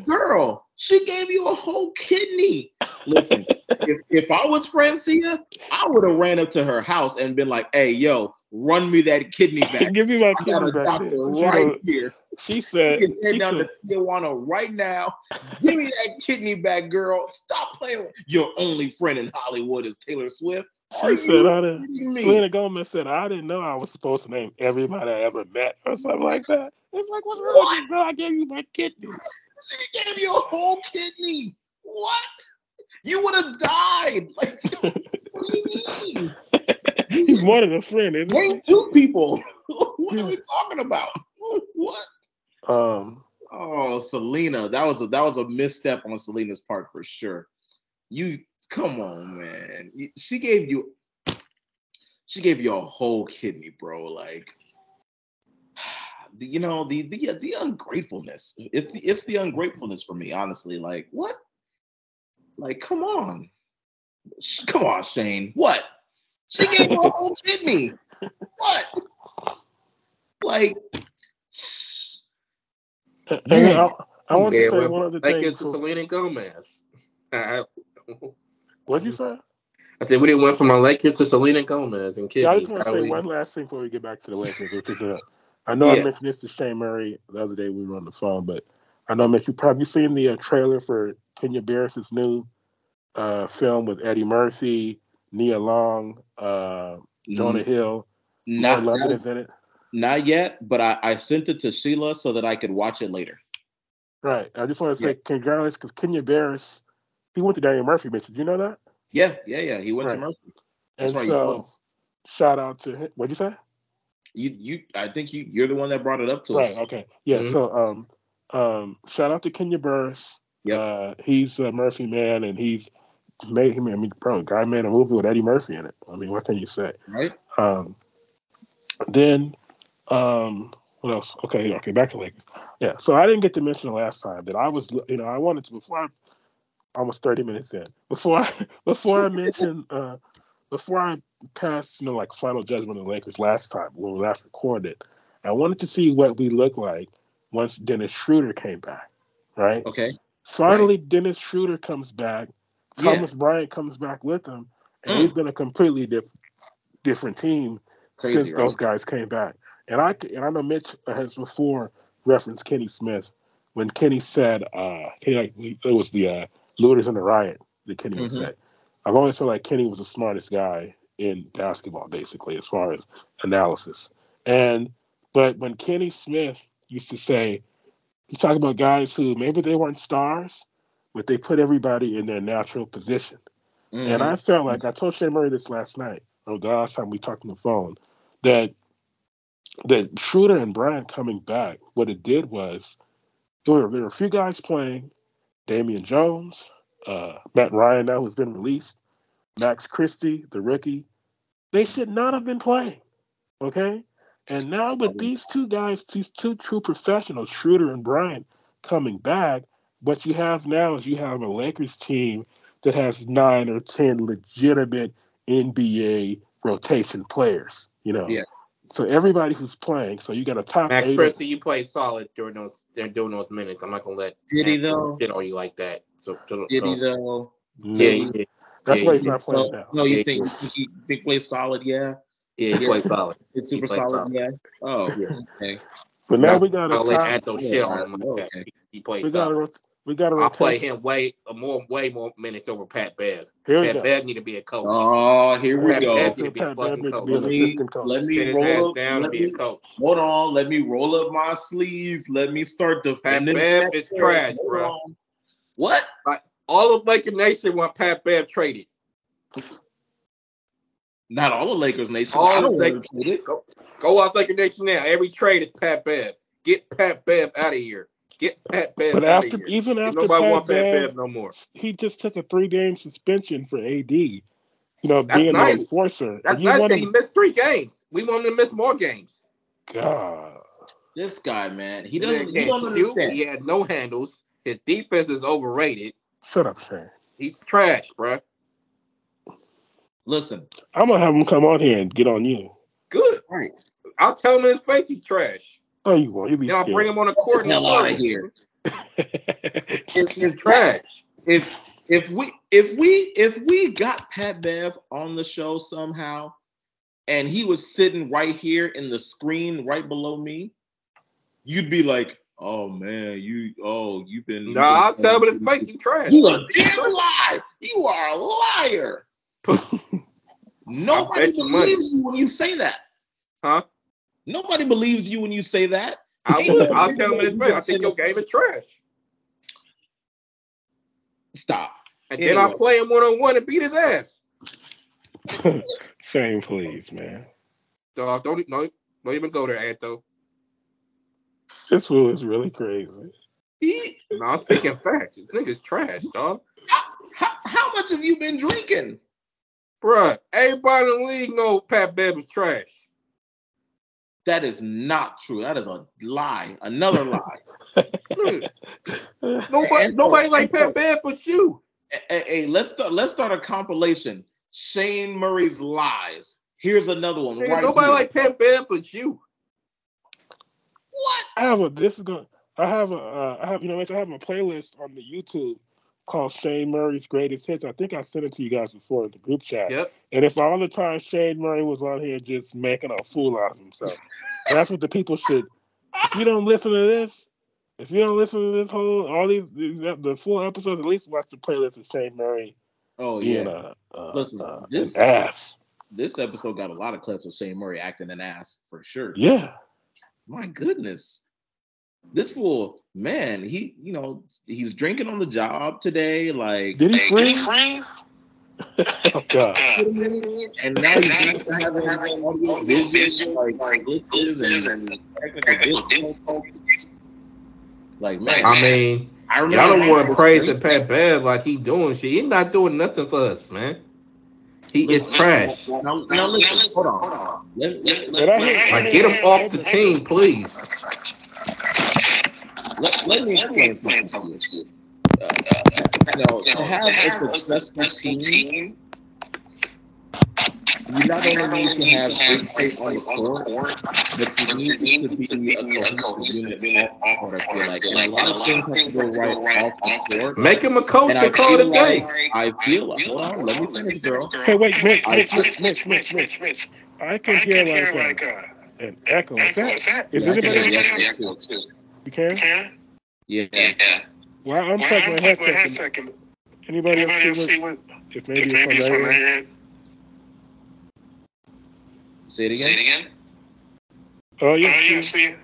C: Girl, she gave you a whole kidney. Listen, if, if I was Francia, I would have ran up to her house and been like, "Hey, yo, run me that kidney back. [LAUGHS]
A: Give me my
C: I got
A: kidney
C: a
A: back
C: doctor.
A: She,
C: right
A: don't-
C: here.
A: she said,
C: You can head
A: she
C: down
A: said,
C: to Tijuana right now. Give me that kidney back, girl. Stop playing. with- Your only friend in Hollywood is Taylor Swift. Are
A: she said,
C: you
A: I didn't.
C: kidding me?
A: Selena Gomez said, I didn't know I was supposed to name everybody I ever met or something like that. It's like, what's wrong with you, girl? I gave you my kidney.
C: She gave you a whole kidney. What? You would have died. [LAUGHS] Like, what do you mean? [LAUGHS]
A: He's more than a friend, isn't he?
C: Name two people. [LAUGHS] what are we talking about? What?
A: Um,
C: Oh, Selena. That was a that was a misstep on Selena's part for sure. You come on, man. She gave you she gave you a whole kidney, bro. Like [SIGHS] the, you know, the the uh, the ungratefulness. It's the it's the ungratefulness for me, honestly. Like, what? Like, come on. Come on, Shane. What? She gave you a [LAUGHS] whole kidney. What? Like
A: and then I, I want to say
B: well,
A: one other
B: Like
A: thing.
B: it's to
A: before-
B: Selena Gomez. I,
A: What'd you say?
B: I said we didn't went from a Lakers to Selena Gomez and
A: Yeah, I just want to say
B: we-
A: one last thing before we get back to the Lakers, which is uh, I know I mentioned this to Shane Murray the other day we were on the phone, but I know Mitch, you probably seen the uh, trailer for Kenya Barris's new uh, film with Eddie Murphy, Nia Long, uh, Jonah Hill,
C: not,
A: London
C: not,
A: is in it.
C: not yet, but I, I sent it to Sheila so that I could watch it later.
A: Right. I just want to say
C: Yeah.
A: congratulations because Kenya Barris, he went to Daniel Murphy, Mitch. Did you know that?
C: Yeah, yeah, yeah. He went to Murphy. That's
A: And
C: right.
A: so,
C: you told us.
A: shout out to him. What'd you say?
C: You, you. I think you. You're the one that brought it up to
A: Right.
C: us.
A: Okay. Yeah.
B: Mhm.
A: So, um, um, shout out to Kenya Barris.
C: Yep.
A: Uh, he's a Murphy man, and he's made him. I mean, bro, guy made a movie with Eddie Murphy in it. I mean, what can you say?
C: Right.
A: Um, then, um, what else? Okay. Okay. Back to Lakers. Yeah. So I didn't get to mention the last time that I was, you know, I wanted to before I almost thirty minutes in before I [LAUGHS] before I mentioned uh, before I passed, you know, like final judgment of the Lakers last time when we last recorded. I wanted to see what we look like once Dennis Schroeder came back, right?
C: Okay.
A: Finally, Dennis Schroeder comes back.
C: Yeah.
A: Thomas Bryant comes back with him, and
C: Mm.
A: it's been a completely diff- different team
C: Crazy,
A: since those guys came back. And I and I know Mitch has before referenced Kenny Smith when Kenny said, uh, Kenny like it was the uh, looters in the riot that Kenny would
C: Mhm.
A: say. I've always felt like Kenny was the smartest guy in basketball, basically, as far as analysis. And but when Kenny Smith used to say, he talked about guys who maybe they weren't stars, but they put everybody in their natural position. And I felt like I told Shane Murray this last night, or the last time we talked on the phone, that that Schroeder and Bryant coming back, what it did was there were, there were a few guys playing, Damian Jones, uh, Matt Ryan now who's been released, Max Christie, the rookie. They should not have been playing. Okay? And now with these two guys, these two true professionals, Schroeder and Bryant, coming back, what you have now is you have a Lakers team that has nine or ten legitimate NBA rotation players. You know,
C: Yeah.
A: So everybody who's playing, so you got a top
B: Max
A: eight.
B: Christie, you play solid during those during those minutes. I'm not gonna let
C: Did he
B: Max
C: though?
B: shit on you like that. So, so
C: Did he
B: so-
C: though?
A: No,
B: Yeah, he did.
A: that's
B: yeah,
A: why he's
B: did.
A: not
C: So,
A: playing now.
C: no, you
B: Yeah,
C: think
B: he
C: you think he think play solid? Yeah.
B: Yeah, he
C: Yeah.
B: played solid.
C: It's super solid.
B: solid.
C: Yeah. Oh.
B: Yeah.
C: Okay.
A: But now
B: Not-
A: we got a
B: I'll let
A: top.
B: Anto
C: Oh,
B: shit on him like that.
C: okay.
B: He, he played
A: We got a
B: solid.
A: rot- We got to
B: I'll play him way uh, more, way more minutes over Pat Bev.
A: Here
B: Pat
A: go.
B: Bev need to be a coach.
C: Oh, here we
B: Pat
C: go.
B: Bev need to be a
A: Pat Bev
B: fucking coach.
A: be
C: Let me
A: coach.
C: let me
B: his
C: roll up.
B: down
C: Let
B: and be a coach.
C: hold on. Let me roll up my sleeves. Let me start
B: Pat
C: defending.
B: Bev is trash,
C: Hold
B: bro.
C: on. What?
B: All of Laker Nation want Pat Bev traded.
C: Not all of Lakers nation.
B: All
C: I
B: of Lakers-
C: to trade.
B: Go out Laker Nation now. Every trade is Pat Bev. Get Pat Bev out of here. Get Pat Bev
A: But after,
B: here.
A: even after
B: Nobody
A: Pat
B: want Pat
A: Bev,
B: Bev no more.
A: he just took a three game suspension for AD. You know,
B: That's
A: being
B: nice.
A: the enforcer.
B: That's
A: you
B: nice
A: want
B: that he missed three games. We want him to miss more games.
A: God.
C: This guy, man, he doesn't.
B: nigga
C: You don't
B: shoot.
C: understand.
B: He had no handles. His defense is overrated.
A: Shut up, Shane.
B: He's trash, bruh.
C: Listen,
A: I'm gonna have him come on here and get on you.
B: Good.
C: right?
B: I'll tell him in his face he's trash.
A: Oh, you won't. You'll be
B: Then I'll bring him on the court
C: Get the hell outta
B: throw him.
C: here.
B: He's trash.
C: If if we if we if we got Pat Bev on the show somehow, and he was sitting right here in the screen right below me, you'd be like, "Oh man, you oh you've been." you've
B: Nah, I'll
C: been-
B: tell him in his trash.
C: You a damn lie. You are a liar. [LAUGHS] Nobody
B: bet money.
C: believes you when you say that.
B: Huh?
C: Nobody believes you when you say that.
B: I will, I'll tell him in his face. I think
C: gonna
B: your game is trash.
C: Stop.
B: And then I'll play him one on one and beat his ass.
A: Shane, please, man.
B: Dog, don't no, don't even go there, Anto.
A: This fool is really crazy.
C: He,
B: No, I'm speaking facts. This nigga's trash, dog.
C: how, how much have you been drinking?
B: Bruh, everybody in the league know Pat Bev is trash.
C: That is not true. That is a lie. Another lie. [LAUGHS]
B: Nobody,
C: And-
B: nobody like Pat Bev but you.
C: hey, hey, let's start. Let's start a compilation. Shane Murray's lies. Here's another one.
B: Nigga,
C: right
B: nobody
C: here.
B: like Pat Bev but you.
C: what?
A: I have a. This is going. I have a. Uh, I have you know. I have a playlist on the YouTube called Shane Murray's Greatest Hits. I think I sent it to you guys before in the group chat.
B: Yep.
A: And it's all the time Shane Murray was on here just making a fool out of himself. [LAUGHS] That's what the people should. If you don't listen to this, if you don't listen to this whole all these, the full episodes, at least watch the playlist of Shane Murray
C: Oh yeah.
A: a, a,
C: Listen,
A: a-
C: this-
A: ass.
C: This episode got a lot of clips of Shane Murray acting an ass for sure.
A: Yeah.
C: My goodness. This fool, man, he, you know, he's drinking on the job today. Like,
A: Did he freeze? [LAUGHS] oh God. [LAUGHS]
C: and now he's back to having audio vision, like, glitches and technical difficulties. Like, man,
B: I mean,
C: I remember
B: y'all don't want
C: I
B: to praise
C: drinking-
B: Pat Bev like he doing shit. He not doing nothing for us, man. He is trash.
C: Now, now listen, hold on. Let, let,
A: But I
C: let,
A: hear-
B: Like, get him off the team, please.
C: Let, let me explain something to you. Uh, you know, to have a successful team, you not only need to have great play on the court, but you need it to be a cohesive unit off the court. I feel like, and a lot of things have to go right off the court.
B: Make him a coach
C: And
B: call it a day.
C: I feel like, hold on, let me finish, girl.
A: Hey, wait, Mitch,
C: I-
A: Mitch, Mitch, Mitch, Mitch, Mitch, Mitch. I can hear like uh, an echo. Is that? Is
C: Yeah, I can
A: anybody?
C: hear
A: else?
C: the echo too.
A: You can?
C: Yeah.
A: Well, I'm checking my headset. and Anybody else see what? If maybe it's on their end?
C: Say it again.
A: Oh yeah, oh, yeah. see.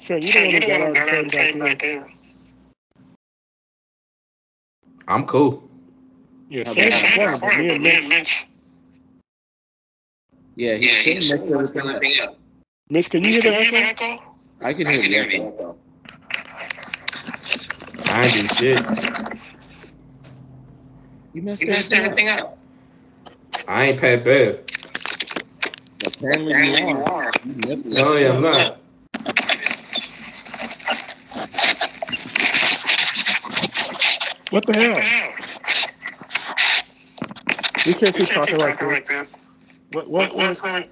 A: Sure, you don't want to get out and turn back in.
B: I'm cool.
A: Yeah,
C: How
A: Shane
C: about-
A: is fun, but me and Mitch.
C: Yeah, he yeah, Shane messed everything up.
A: Mitch, can you hear the echo?
C: I can hear the echo.
B: I ain't do shit.
C: You messed everything up.
B: I ain't Pat Bev.
C: Apparently you are. You messed
B: No,
C: everything
B: I'm
C: up.
B: not.
A: What the hell? We can't keep talking like this. What what what, was, what,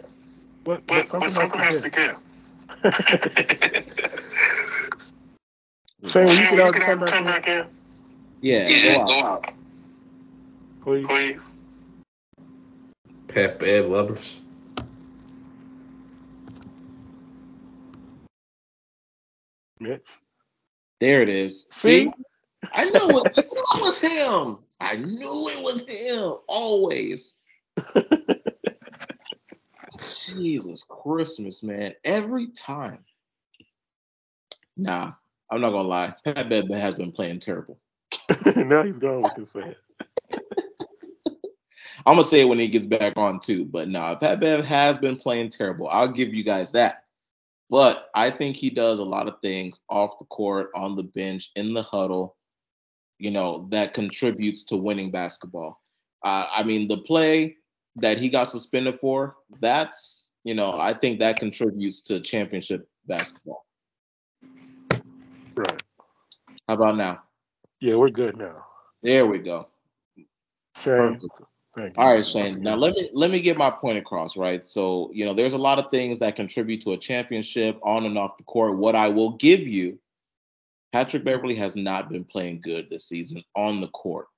A: what, what, something, something has to give. Say, well, you can always come, back, come back in.
C: Yeah, yeah, go out. Go out.
A: Please.
B: Please. Pep Ed Lubbers.
A: Mitch.
C: There it is.
A: See?
C: See? I knew it. I knew it was him. I knew it was him. Always. [LAUGHS] Jesus Christmas, man. Every time. Nah, I'm not gonna lie. Pat Bev has been playing terrible. [LAUGHS]
A: now he's gone. Can say it.
C: I'm gonna say it when he gets back on too. But nah, Pat Bev has been playing terrible. I'll give you guys that. But I think he does a lot of things off the court, on the bench, in the huddle, you know, that contributes to winning basketball. Uh, I mean, the play that he got suspended for, that's, you know, I think that contributes to championship basketball.
A: Right.
C: How about now?
A: Yeah, we're good now.
C: There we go.
A: Shane. Thank you.
C: All right, Shane. Now let me let me get my point across, right? So, you know, there's a lot of things that contribute to a championship on and off the court. What I will give you, Patrick Beverley has not been playing good this season on the court.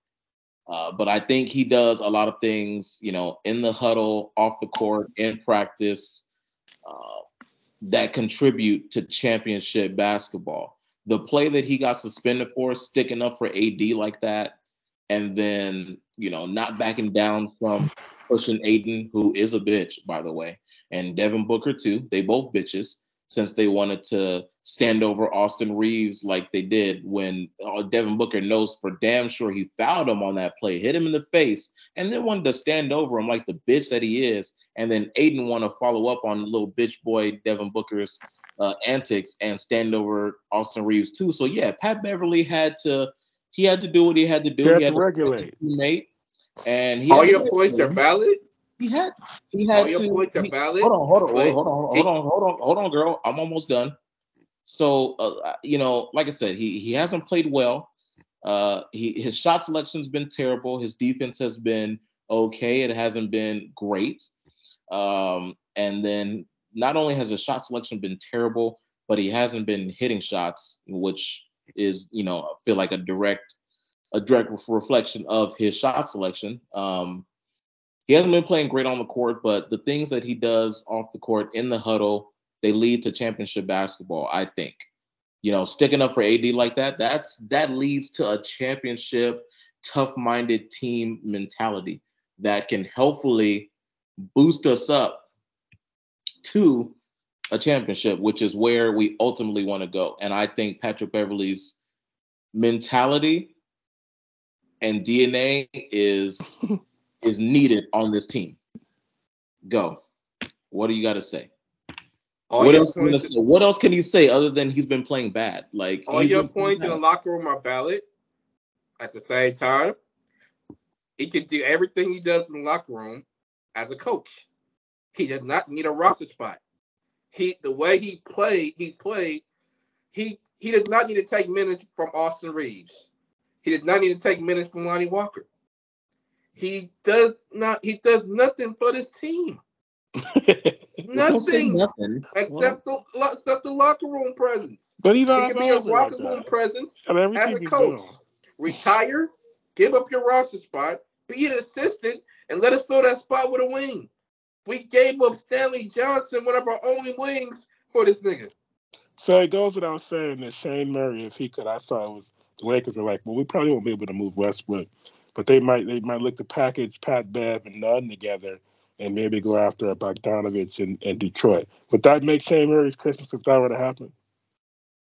C: Uh, but I think he does a lot of things, you know, in the huddle, off the court, in practice, uh, that contribute to championship basketball. The play that he got suspended for, sticking up for AD like that, and then you know not backing down from pushing Ayton, who is a bitch, by the way, and Devin Booker too. They both bitches since they wanted to stand over Austin Reaves like they did when uh, Devin Booker knows for damn sure he fouled him on that play, hit him in the face, and then wanted to stand over him like the bitch that he is. And then Ayton want to follow up on little bitch boy Devin Booker's uh, antics and stand over Austin Reaves too. So yeah, Pat Beverley had to he had to do what he had to do.
A: He had
C: he had
A: to
C: to
A: regulate.
C: teammate, and he
B: All
C: had to
B: your points are valid.
C: He had he
B: All
C: had
B: your
C: to.
B: points are
C: he-
B: valid.
C: hold on, hold on,
B: but
C: hold on, hold on, hold on, hold on, girl. I'm almost done. So uh, you know, like I said, he he hasn't played well. Uh, he his shot selection's been terrible. His defense has been okay. It hasn't been great. Um, and then not only has his shot selection been terrible, but he hasn't been hitting shots, which is you know I feel like a direct a direct reflection of his shot selection. Um, he hasn't been playing great on the court, but the things that he does off the court in the huddle, they lead to championship basketball. I think, you know, sticking up for AD like that, that's that leads to a championship, tough-minded team mentality that can hopefully boost us up to a championship, which is where we ultimately want to go. And I think Patrick Beverley's mentality and DNA is [LAUGHS] is needed on this team. Go. What do you got to say?
B: all
C: what else? Say? What else can he say other than he's been playing bad? Like
B: all your points in the locker room are valid. At the same time, he can do everything he does in the locker room as a coach. He does not need a roster spot. He the way he played, he played. He he does not need to take minutes from Austin Reaves. He does not need to take minutes from Lonnie Walker. He does not. He does nothing for this team. [LAUGHS] Nothing
C: nothing.
B: except the except the locker room presence.
A: but he's
B: He can be a locker room
A: that.
B: presence
A: And
B: as
A: everything
B: a coach. Retire, give up your roster spot, be an assistant, and let us fill that spot with a wing. We gave up Stanley Johnson, one of our only wings, for this nigga.
A: So it goes without saying that Shane Murray, if he could, I saw it was the Lakers were like, well, we probably won't be able to move Westbrook, but they might they might look to package Pat Bev and Nunn together and maybe go after a Bogdanovich in, in Detroit. Would that make Shane Murray's Christmas if that were to happen?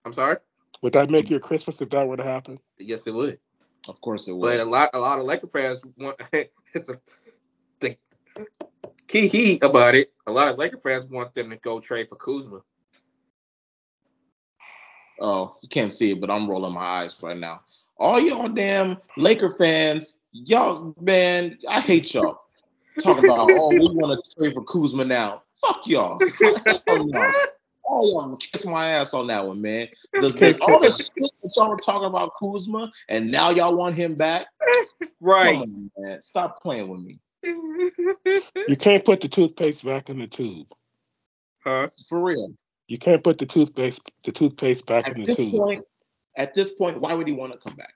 B: I'm sorry.
A: Would that make your Christmas if that were to happen?
B: Yes, it would.
C: Of course it
B: would.
C: But
B: a lot, a lot of Laker fans want [LAUGHS] it's a, the key heat about it. A lot of Laker fans want them to go trade for Kuzma.
C: Oh, you can't see it, but I'm rolling my eyes right now. All y'all damn Laker fans, y'all man, I hate y'all. Talking about oh, we [LAUGHS] want to trade for Kuzma now. Fuck y'all. [LAUGHS] Hell. All y'all kiss my ass on that one, man. The, the- all the shit that y'all were talking about Kuzma, and now y'all want him back.
B: right.
C: On, man. Stop playing with me.
A: You can't put the toothpaste back in the tube.
B: huh?
C: For real.
A: You can't put the toothpaste the toothpaste back
C: At
A: in the
C: this
A: tube.
C: point, at this point, why would he want to come back?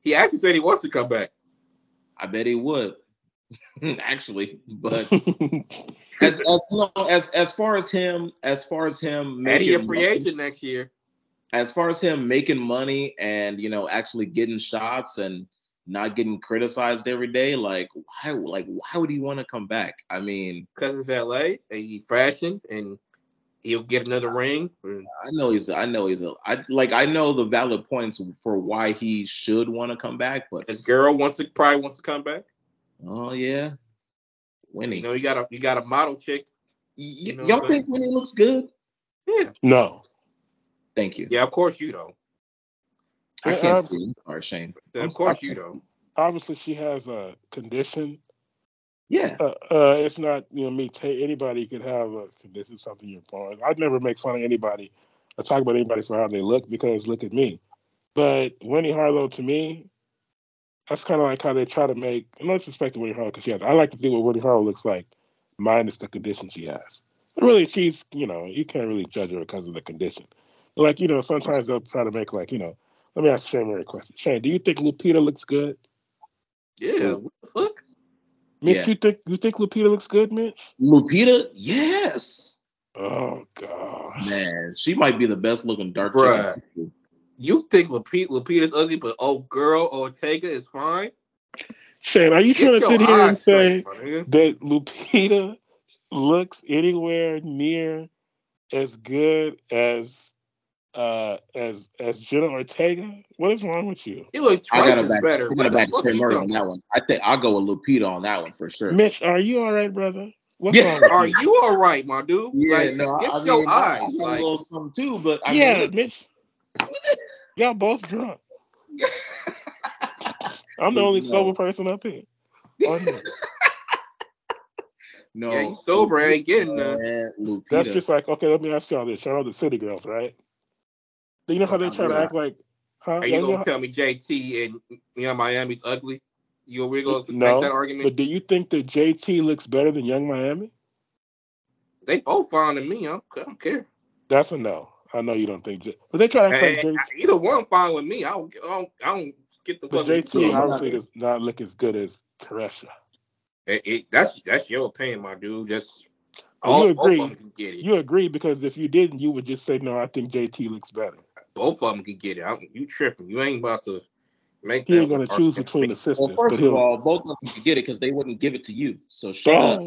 B: He actually said he wants to come back.
C: I bet he would. [LAUGHS] Actually, but [LAUGHS] as as you know, as as far as him, as far as him
B: And a
C: making
B: free
C: money-
B: agent next year.
C: as far as him making money and you know actually getting shots and not getting criticized every day, like why like why would he want to come back? I mean,
B: because it's LA and he fashion and he'll get another ring.
C: I know he's I know he's a I like I know the valid points for why he should want to come back, but
B: his girl wants to probably wants to come back.
C: Oh yeah. Winnie.
B: You know, you got a you got a model chick.
C: Y- you know y'all think Winnie looks good?
B: Yeah.
A: No.
C: Thank you.
B: Yeah, of course you don't.
C: I can't um, see Or Shane.
B: Of course sorry. you don't.
A: Obviously, she has a condition.
C: Yeah.
A: Uh, uh, it's not you know me. T- anybody could have a condition, something you're born. I'd never make fun of anybody or talk about anybody for how they look because look at me. But Winnie Harlow, to me, that's kind of like how they try to make. No disrespect to Winnie Harlow because she has. I like to see what Winnie Harlow looks like, minus the condition she has. But really, she's you know you can't really judge her because of the condition. But like you know, sometimes they'll try to make like you know. Let me ask Shane a question. Shane, do you think Lupita looks good?
B: Yeah. What the fuck?
A: Mitch, yeah. you think you think Lupita looks good, Mitch?
C: Lupita, yes.
A: Oh god,
C: man, she might be the best looking dark
B: Bruh. You think Lupita, Lupita's ugly, but oh girl Ortega is fine?
A: Shane, are you Get trying to sit here and say straight, that Lupita looks anywhere near as good as uh as as Jenna Ortega? What is wrong with you?
B: You look
C: I got a back,
B: better.
C: I got a back to Murray on that one. I think I'll go with Lupita on that one for sure.
A: Mitch, are you all right, brother?
B: What's yeah. wrong with Are you? you all right, my dude?
C: Yeah, like, no,
B: get
C: I
B: your
C: mean,
B: eyes.
C: I, I like, a little something too, but I
A: yeah,
C: mean.
A: Mitch. Y'all both drunk. [LAUGHS] I'm the only no. sober person up here. [LAUGHS]
C: no,
B: yeah, you sober ain't getting none.
A: That's just like okay. Let me ask y'all this: Shout out the City Girls, right? You know how they try to act like?
B: Huh? Are you gonna know tell me JT and Yung Miami's ugly? You we're gonna
A: no,
B: make that argument?
A: But do you think that JT looks better than Yung Miami?
B: They both fine to me. I don't care.
A: That's a no. I know you don't think, but they try to act hey, like
B: Either one fine with me. I don't. I don't, I don't get the.
A: But JT obviously does not look as good as Caresha.
B: It, it, that's that's your opinion, my dude. Just
A: all, you agree. You agree because if you didn't, you would just say no. I think JT looks better.
B: Both of them can get it. I, you tripping? You ain't about to make.
A: He ain't gonna choose between the sisters.
C: Well, first of all, both of them can get it because they wouldn't give it to you. So shut oh. up.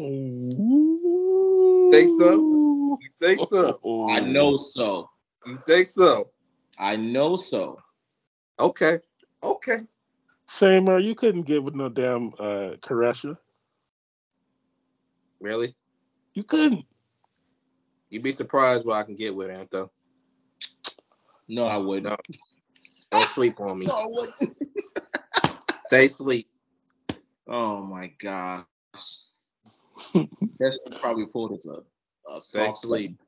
B: Think so? You think so?
C: I know so.
B: You think so?
C: I know so.
B: Okay. Okay.
A: Samer, you couldn't get with no damn uh Caresha.
B: Really?
A: You couldn't.
B: You'd be surprised what I can get with Anto.
C: No, I wouldn't. No.
B: Don't sleep on me. [LAUGHS]
C: no, I wouldn't.
B: Stay sleep.
C: Oh my gosh. That's probably pulled as uh, a, a soft sleep.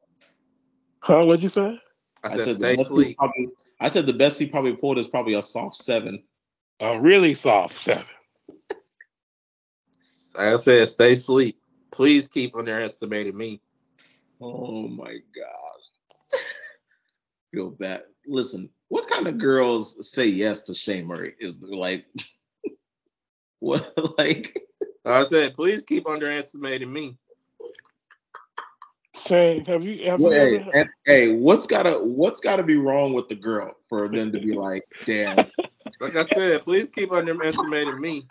A: Huh? What'd you say?
B: I said, I said the best sleep.
C: Probably, I said the best he probably pulled is probably a soft seven.
A: A really soft seven.
B: I said, stay sleep. Please keep underestimating me.
C: Oh my god. Feel bad. Listen, what kind of girls say yes to Shane Murray? Is like [LAUGHS] what [LAUGHS] like
B: I said, please keep underestimating me.
A: Shane, have you have
C: well,
A: you
C: hey, ever... hey, what's gotta what's gotta be wrong with the girl for them to be like, damn.
B: Like I said, please keep underestimating me.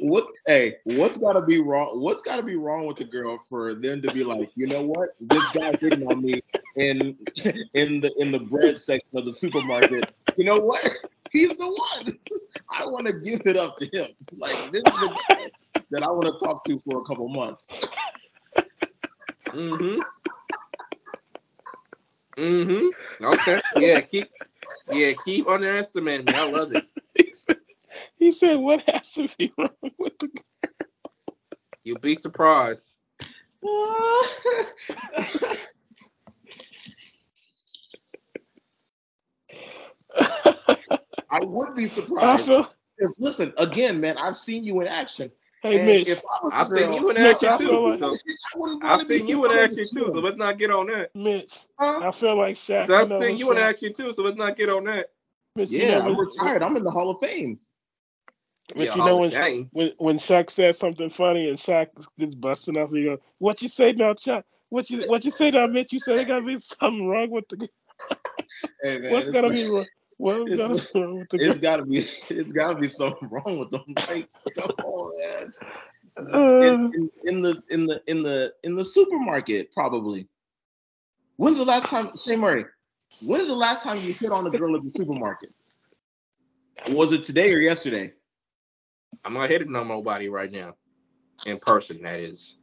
C: What hey, what's gotta be wrong? What's gotta be wrong with the girl for them to be like, you know what? This guy hitting on me in in the in the bread section of the supermarket. You know what? He's the one. I want to give it up to him. Like this is the guy that I want to talk to for a couple months.
B: Mm-hmm. Mm-hmm. Okay. Yeah, keep yeah, keep underestimating me. I love it.
A: He said, "What has to be wrong with the girl?"
B: You'll be surprised. [LAUGHS]
C: I would be surprised. Because listen, again, man, I've seen you in action.
A: Hey, Mitch,
B: if I was I've girl, seen you in action Mitch, too. Like, so I've seen you in action too. So let's not get on that.
A: Mitch, huh? I feel like Shaq.
B: So I've you know, seen you in action too. So let's not get on that.
C: Mitch, yeah, you know, I'm retired. I'm in the Hall of Fame.
A: But yeah, you know when, when when Shaq says something funny and Shaq gets busting up, you go, "What you say now, Shaq? What you what you say now, Mitch? You said there gotta be something wrong with the." [LAUGHS]
C: Hey man,
A: What's gonna
C: like-
A: be wrong? What's
C: it's-
A: gonna be wrong with the
C: it's gotta be it's gotta be something wrong with them. Like, come on, man.
A: Uh,
C: In, in, in the in the in the in the supermarket, probably. When's the last time, Shane Murray? When's the last time you hit on a girl at the supermarket? Was it today or yesterday?
B: I'm not hitting on nobody right now. In person, that is.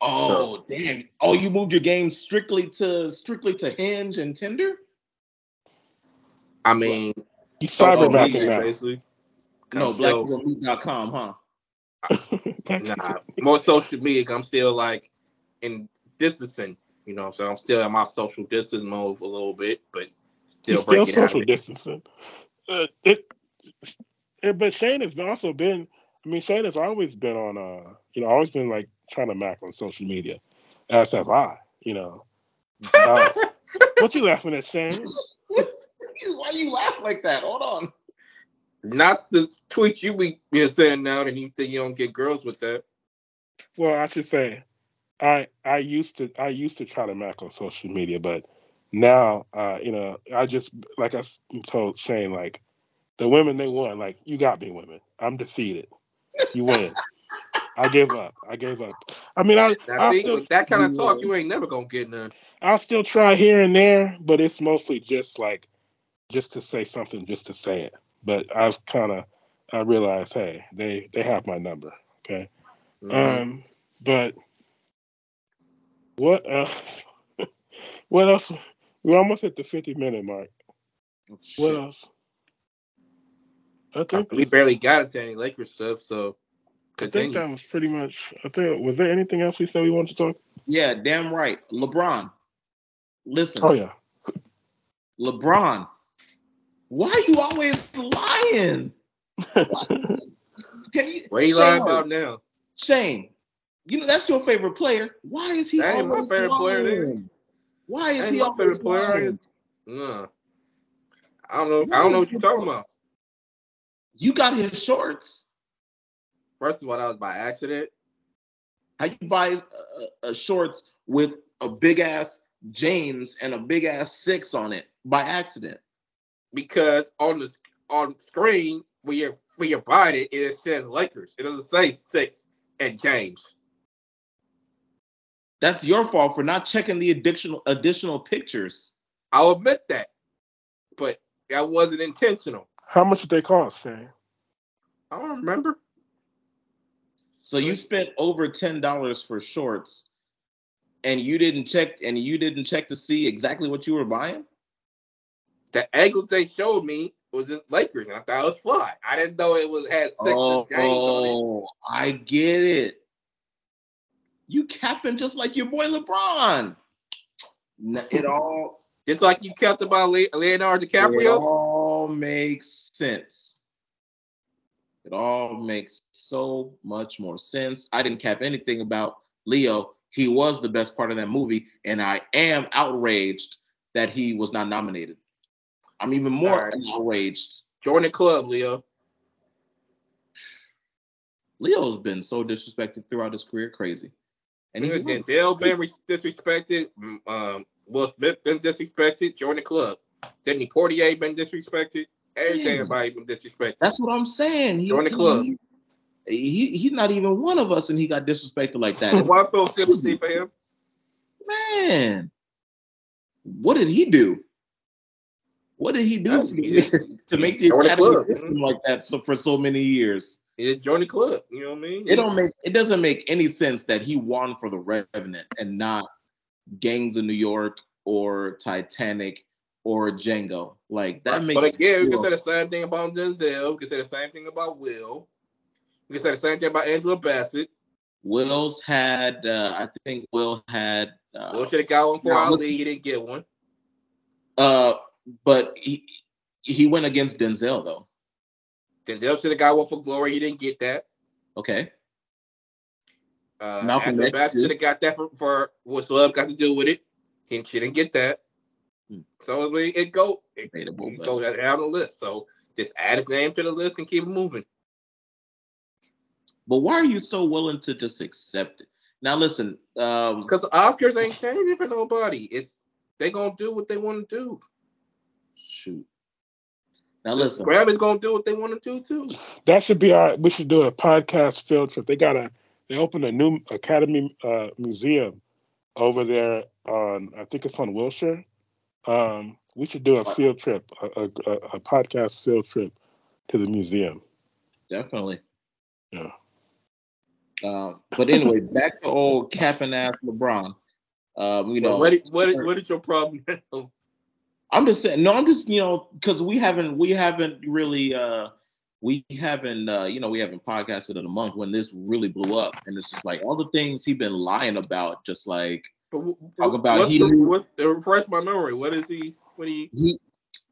C: Oh damn! Oh, you moved your game strictly to strictly to Hinge and Tinder?
B: I mean,
A: you
B: social
A: cyberbacking
B: media,
A: now.
B: basically.
C: No,
B: I'm still-
C: huh? [LAUGHS]
B: Nah, more social media. I'm still like in distancing. You know, so I'm still in my social distance mode a little bit, but still
A: still
B: breaking out.
A: social distancing. Uh, it, it, but Shane has also been. I mean, Shane has always been on. Uh, you know, always been like trying to mac on social media, as have I. You know, uh, [LAUGHS] what you laughing at, Shane? [LAUGHS]
C: Why do you laugh like that? Hold on.
B: Not the tweets you be been saying now and you think you don't get girls with that.
A: Well, I should say, I I used to I used to try to mac on social media, but now, uh, you know, I just like I s- told Shane, like the women they won. Like you got me, women. I'm defeated. You win. I gave up. I gave up. I mean, I
B: Now,
A: I
B: see,
A: still
B: with that kind of talk, you ain't never gonna get none.
A: I'll still try here and there, but it's mostly just like just to say something, just to say it. But I've kind of I realized, hey, they they have my number. Okay.
B: Mhm.
A: Um, but what else? [LAUGHS] what else? We're almost at the fifty minute mark.
C: Oh,
A: What else? I think
B: we barely got into any Lakers stuff, so
A: I think that was pretty much. I think was there anything else we said we wanted to talk?
C: Yeah, damn right. LeBron. Listen,
A: Oh yeah.
C: LeBron. Why are you always lying? [LAUGHS] Can you
B: What are you
C: Shane
B: lying about now?
C: Shane, you know that's your favorite player. Why is he
B: That ain't my
C: always
B: favorite player,
C: lying? Why is he always
B: player. I
C: lying?
B: ain't- Nah. I don't know. I don't know what you're talking about.
C: You got his shorts.
B: First of all, that was by accident.
C: How you buy uh, uh, shorts with a big ass James and a big ass six on it by accident?
B: because on the on screen when you're when you're buying it, it says Lakers. It doesn't say six and James.
C: That's your fault for not checking the additional additional pictures.
B: I'll admit that, but that wasn't intentional.
A: How much did they cost, Shane?
B: I don't remember.
C: So you spent over ten dollars for shorts, and you didn't check and you didn't check to see exactly what you were buying.
B: The angle they showed me was just Lakers, and I thought it was fly. I didn't know it was had six
C: Oh,
B: James on it.
C: oh, I get it. You capping just like your boy LeBron. It [LAUGHS] all
B: Just like you kept about Le- Leonardo
C: it all makes sense. It all makes so much more sense. I didn't cap anything about Leo. He was the best part of that movie, and I am outraged that he was not nominated. I'm even more
B: right.
C: outraged.
B: Join the club, Leo.
C: Leo's been so disrespected throughout his career, crazy. And he's
B: Denzel been re- disrespected. Um, Will Smith been disrespected. Join the club. Sidney Poitier been disrespected. Every
C: Yeah.
B: damn been disrespected.
C: That's what I'm saying. He,
B: Join the club.
C: He, he- he's not even one of us, and he got disrespected like that. It's
B: feel sympathy for him.
C: man, what did he do? What did he do
B: he [LAUGHS]
C: to make the
B: joined the
C: academy
B: club,
C: miss
B: man.
C: him like that so for so many years?
B: He just the club. You know what I mean?
C: It don't make it doesn't make any sense that he won for the Revenant and not Gangs of New York or Titanic or Django. Like that makes
B: But again, we can say the same thing about Denzel. We can say the same thing about Will. We can say the same thing about Angela Bassett.
C: Will's had, uh, I think Will had, uh,
B: Will should have got one for
C: no,
B: Ali. He didn't get one.
C: uh, but he he went against Denzel though.
B: Denzel should have got one for Glory. He didn't get that.
C: Okay,
B: Uh,
C: Malcolm X,
B: should have got that for, for what's love got to do with it. He didn't get that.
C: Hmm.
B: So I mean, it go it,
C: Debatable,
B: it go down the list. So just add his name to the list and keep it moving.
C: but why are you so willing to just accept it? Now listen, um,
B: Because the Oscars ain't changing for nobody. It's they gonna do what they want to do.
C: shoot. Now
B: The
C: listen,
B: Grammys gonna do what they want to do too.
A: That should be our. We should do a podcast field trip. They got a. They opened a new Academy uh, museum over there on. I think it's on Wilshire. Um, we should do a field trip, a, a, a, a podcast field trip to the museum.
C: definitely.
A: Yeah.
C: Um, but anyway, [LAUGHS] back to old capping ass LeBron. Um, you know,
B: what, what, what, [LAUGHS] what is your problem? now?
C: I'm just saying. No, I'm just you know because we haven't we haven't really uh we haven't uh you know we haven't podcasted in a month when this really blew up and it's just like all the things he's been lying about just like Talk about
B: what's
C: he
B: the, what's, uh, refresh my memory. What is he? What he?
C: he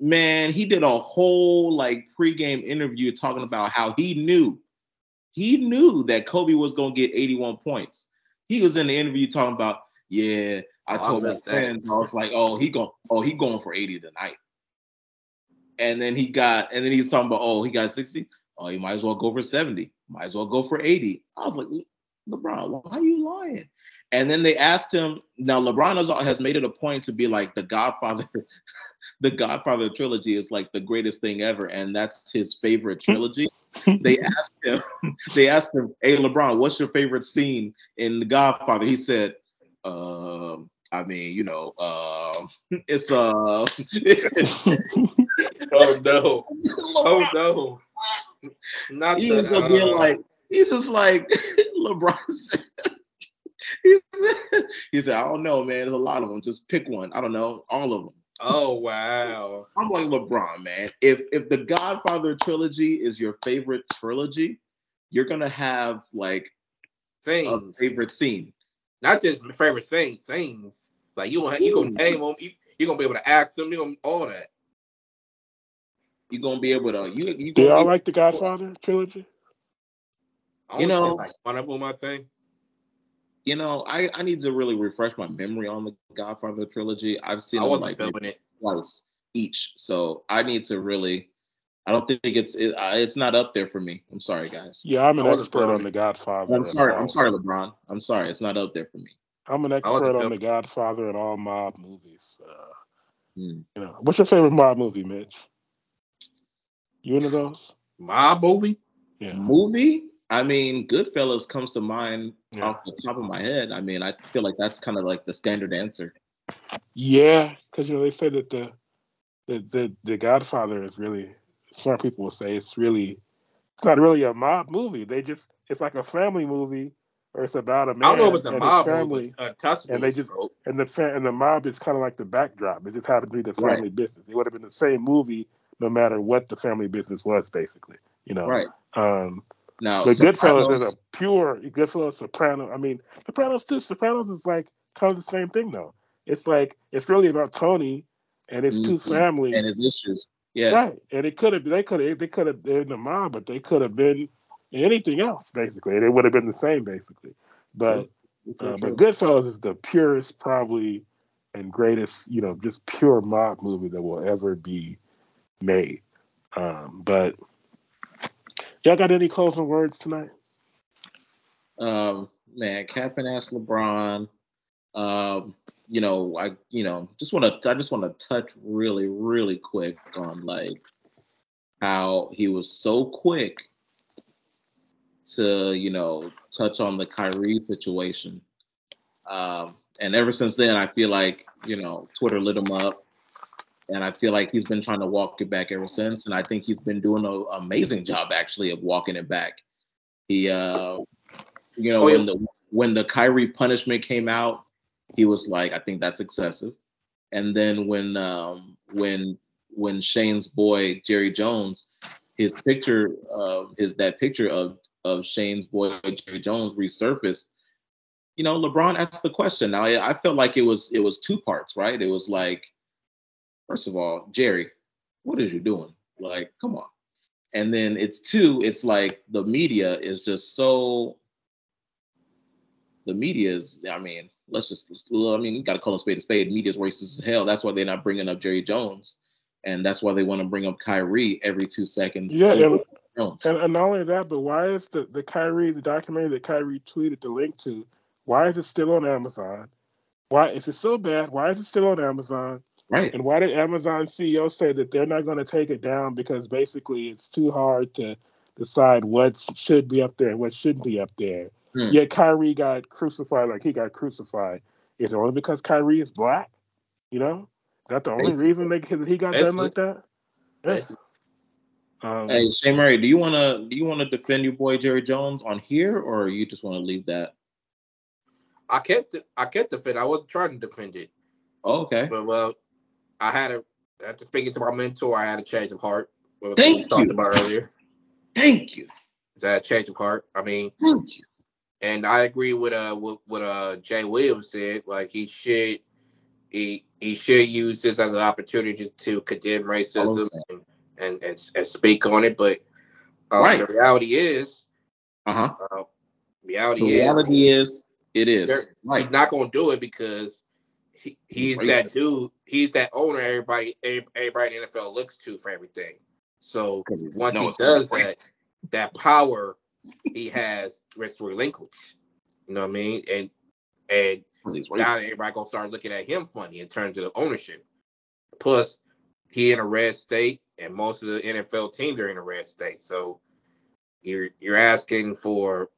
C: man he did a whole like pregame interview talking about how he knew he knew that Kobe was gonna get 81 points. He was in the interview talking about yeah. I
B: Oh,
C: told my friends I was like, oh he going oh he going for 80 tonight. And then he got and then he's talking about oh he got 60. Oh he might as well go for 70. Might as well go for 80. I was like LeBron, why are you lying? And then they asked him. Now LeBron has, has made it a point to be like the Godfather. [LAUGHS] the Godfather trilogy is like the greatest thing ever, and that's his favorite trilogy. [LAUGHS] they asked him. [LAUGHS] They asked him, "Hey LeBron, what's your favorite scene in the Godfather?" He said, um, "I mean, you know, uh, [LAUGHS] it's uh." [LAUGHS]
B: Oh no! Oh no! Not
C: he ends up being like, he's just like [LAUGHS] LeBron said. He said, he said, I don't know, man. There's a lot of them. Just pick one. I don't know. All of them.
B: oh wow!
C: I'm like LeBron, man. If if the Godfather trilogy is your favorite trilogy, you're gonna have like a favorite scene.
B: Not just my favorite things. Things like you, gonna- you gonna name them. You, you gonna be able to act them. You gonna all that.
C: You're gonna be able to you you
A: Do
C: gonna
A: y'all like the Godfather trilogy?
C: You know-
B: seen, like one of them. I think.
C: you know, I, I need to really refresh my memory on the Godfather trilogy. I've seen
B: I
C: them like
B: it.
C: twice each. So I need to really I don't think it's it, uh, it's not up there for me. I'm sorry, guys.
A: Yeah, I'm an
B: I
A: expert on the. Godfather.
C: I'm sorry. I'm sorry, LeBron. I'm sorry. It's not up there for me.
A: I'm an
B: wasn't
A: expert on the Godfather and all mob movies. Uh,
C: Hmm.
A: you know, what's your favorite mob movie, Mitch? You into those?
B: My movie.
A: Yeah.
C: Movie? I mean, Goodfellas comes to mind
A: Yeah.
C: off the top of my head. I mean, I feel like that's kind of like the standard answer.
A: Yeah, because you know they say that the the the, the Godfather is really smart people will say it's really it's not really a mob movie. They just it's like a family movie, or it's about a man
B: I don't know if it's a
A: and
B: mob movie,
A: family,
B: but Untouchables.
A: and they just- and the fa- and the mob is kind of like the backdrop. It just happened to be the
C: Right.
A: family business. It would have been the same movie no matter what the family business was, basically. You know.
C: Right.
A: Um,
C: Now,
A: but Goodfellas is a pure Goodfellas Soprano. I mean, Sopranos too. Sopranos is like kind of the same thing though. It's like it's really about Tony and his two
C: Mhm.
A: families,
C: and his issues. Yeah.
A: right? And it could have they could have they could have been the mob, but they could have been anything else basically. And it would have been the same basically. But uh, but Goodfellas is the purest probably and greatest you know just pure mob movie that will ever be made. Um, but y'all got any closing words tonight?
C: um, man, Cap and ask LeBron. Um, you know, I you know just want to I just want to touch really really quick on like how he was so quick to you know touch on the Kyrie situation. Um, and ever since then, I feel like you know Twitter lit him up, and I feel like he's been trying to walk it back ever since. And I think he's been doing an amazing job actually of walking it back. He, uh, you know,
B: Oh, yeah.
C: when the when the Kyrie punishment came out, he was like, I think that's excessive. And then when um, when when Shane's boy Jerry Jones, his picture, uh, his that picture of of Shane's boy Jerry Jones resurfaced. You know, LeBron asked the question. Now I, I felt like it was it was two parts, right? It was like, first of all, Jerry, what is you doing? Like, come on. And then it's two, it's like the media is just so the media is, I mean, let's just, I mean, you got to call a spade a spade. Media's racist as hell. That's why they're not bringing up Jerry Jones. And that's why they want to bring up Kyrie every two seconds.
A: Yeah, and-
C: Jones.
A: And, and not only that, but why is the, the Kyrie, the documentary that Kyrie tweeted the link to, Why is it still on Amazon? Why is it so bad? Why is it still on Amazon?
C: Right.
A: And why did Amazon CEO say that they're not going to take it down because basically it's too hard to decide what should be up there and what shouldn't be up there?
C: Hmm.
A: Yet Kyrie got crucified like he got crucified. Is it only because Kyrie is black? You know, is that the only
C: Basically.
A: reason they, he got done
B: Basically.
A: like that? Yeah. Um,
C: Hey, Shay Murray, do you wanna do you wanna defend your boy Jerry Jones on here, or you just want to leave that?
B: I can't. I can't defend. I wasn't trying to defend it,
C: Oh, okay.
B: but well, I had a. After speaking to my mentor, I had a change of heart. What
C: Thank
B: we talked
C: you.
B: about earlier.
C: Thank you.
B: Is that change of heart. I mean,
C: Thank you.
B: And I agree with uh what, what uh Jay Williams said. Like he should he he should use this as an opportunity to condemn racism and, and and and speak on it. But um,
C: Right.
B: the reality is,
C: Uh huh.
B: uh, reality
C: The
B: is,
C: reality is, it is right.
B: he's not gonna do it because he, he's that dude. He's that owner. Everybody everybody in the NFL looks to for everything. So once
C: no,
B: he
C: it's 'cause he's
B: does that, that power he has to relinquish. You know what I mean? And and now everybody gonna start looking at him funny in terms of the ownership. Plus, he in a red state, and most of the NFL teams are in a red state. So you're you're asking for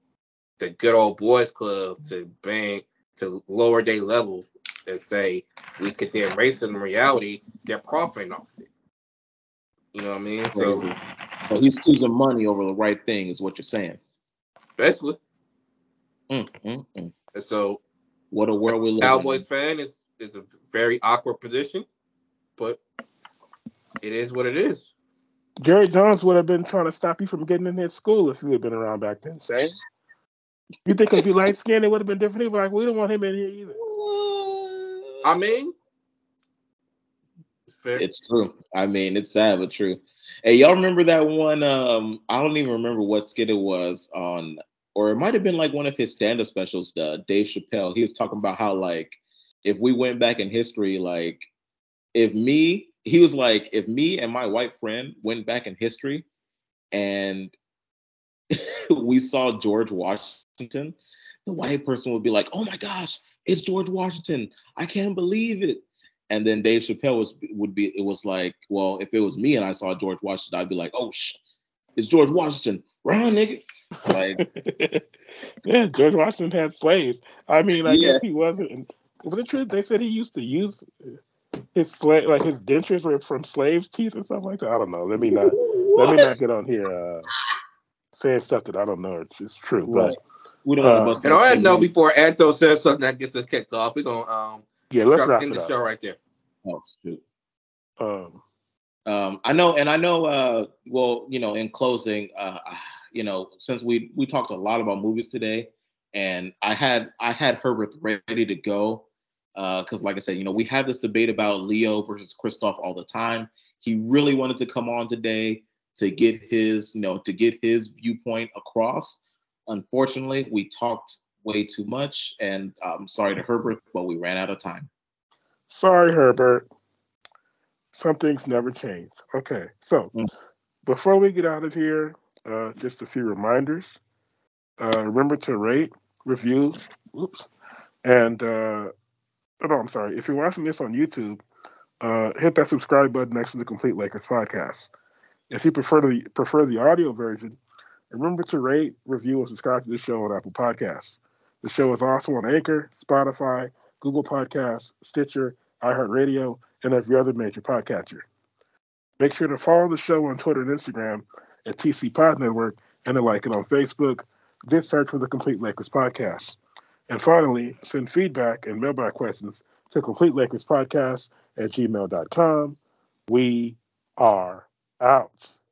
B: the good old boys club to bang to lower their level and say we condemn racism. In reality, they're profiting off it. You know what I mean? So
C: Crazy. So he's choosing money over the right thing, is what you're saying.
B: basically,
C: Mm, mm, mm.
B: and so
C: What a world we live
B: Cowboys
C: in.
B: fan is is a very awkward position, but it is what it is.
A: Jerry Jones would have been trying to stop you from getting in his school if you had been around back then, Say, You think if you light skinned, it would have been different? He'd be like, we don't want him in here either.
B: I mean, it's.
C: It's true. I mean, it's sad but true. Hey, y'all remember that one? Um, I don't even remember what skit it was on, or it might have been like one of his stand-up specials. Uh, Dave Chappelle. He was talking about how like if we went back in history, like if me, he was like, if me and my white friend went back in history, and [LAUGHS] we saw George Washington, the white person would be like, "Oh my gosh, it's George Washington! I can't believe it." And then Dave Chappelle was would be it was like, well, if it was me and I saw George Washington, I'd be like, oh sh, it's George Washington, run, nigga. Like, [LAUGHS]
A: yeah, George Washington had slaves. I mean, I
C: Yeah.
A: guess he wasn't. Was it true? They said he used to use his slave, like his dentures were from slaves' teeth and stuff like that. I don't know. Let me not. Let me not get on here uh, saying stuff that I don't know. It's, it's true,
C: Right. we don't
A: Uh,
C: want to bust.
B: And on
C: that
B: that note, before Anto says something that gets us kicked off, we're gonna um
A: but yeah, let's
B: start-
A: wrap
B: end
A: it
B: the
A: up.
B: show right there.
C: Oh, shoot.
A: Um,
C: Um, I know, and I know. Uh, well, you know, in closing, uh, you know, since we we talked a lot about movies today, and I had I had Herbert ready to go because, like I said, you know, we have this debate about Leo versus Christoph all the time. He really wanted to come on today to get his, you know, to get his viewpoint across. Unfortunately, we talked way too much, and I'm sorry to Herbert, but we ran out of time.
A: sorry, Herbert. Some things never change. Okay, so
C: Mm.
A: before we get out of here, uh, just a few reminders. Uh, remember to rate, review, oops, and uh, oh, no, I'm sorry. If you're watching this on YouTube, uh, hit that subscribe button next to the Complete Lakers podcast. If you prefer the prefer the audio version, remember to rate, review, and subscribe to the show on Apple Podcasts. The show is also on Anchor, Spotify, Google Podcasts, Stitcher, iHeartRadio, and every other major podcatcher. Make sure to follow the show on Twitter and Instagram at TC Pod Network and to like it on Facebook. Just search for the Complete Lakers Podcast. And finally, send feedback and mailbag questions to Complete Lakers Podcast at gmail.com. We are out.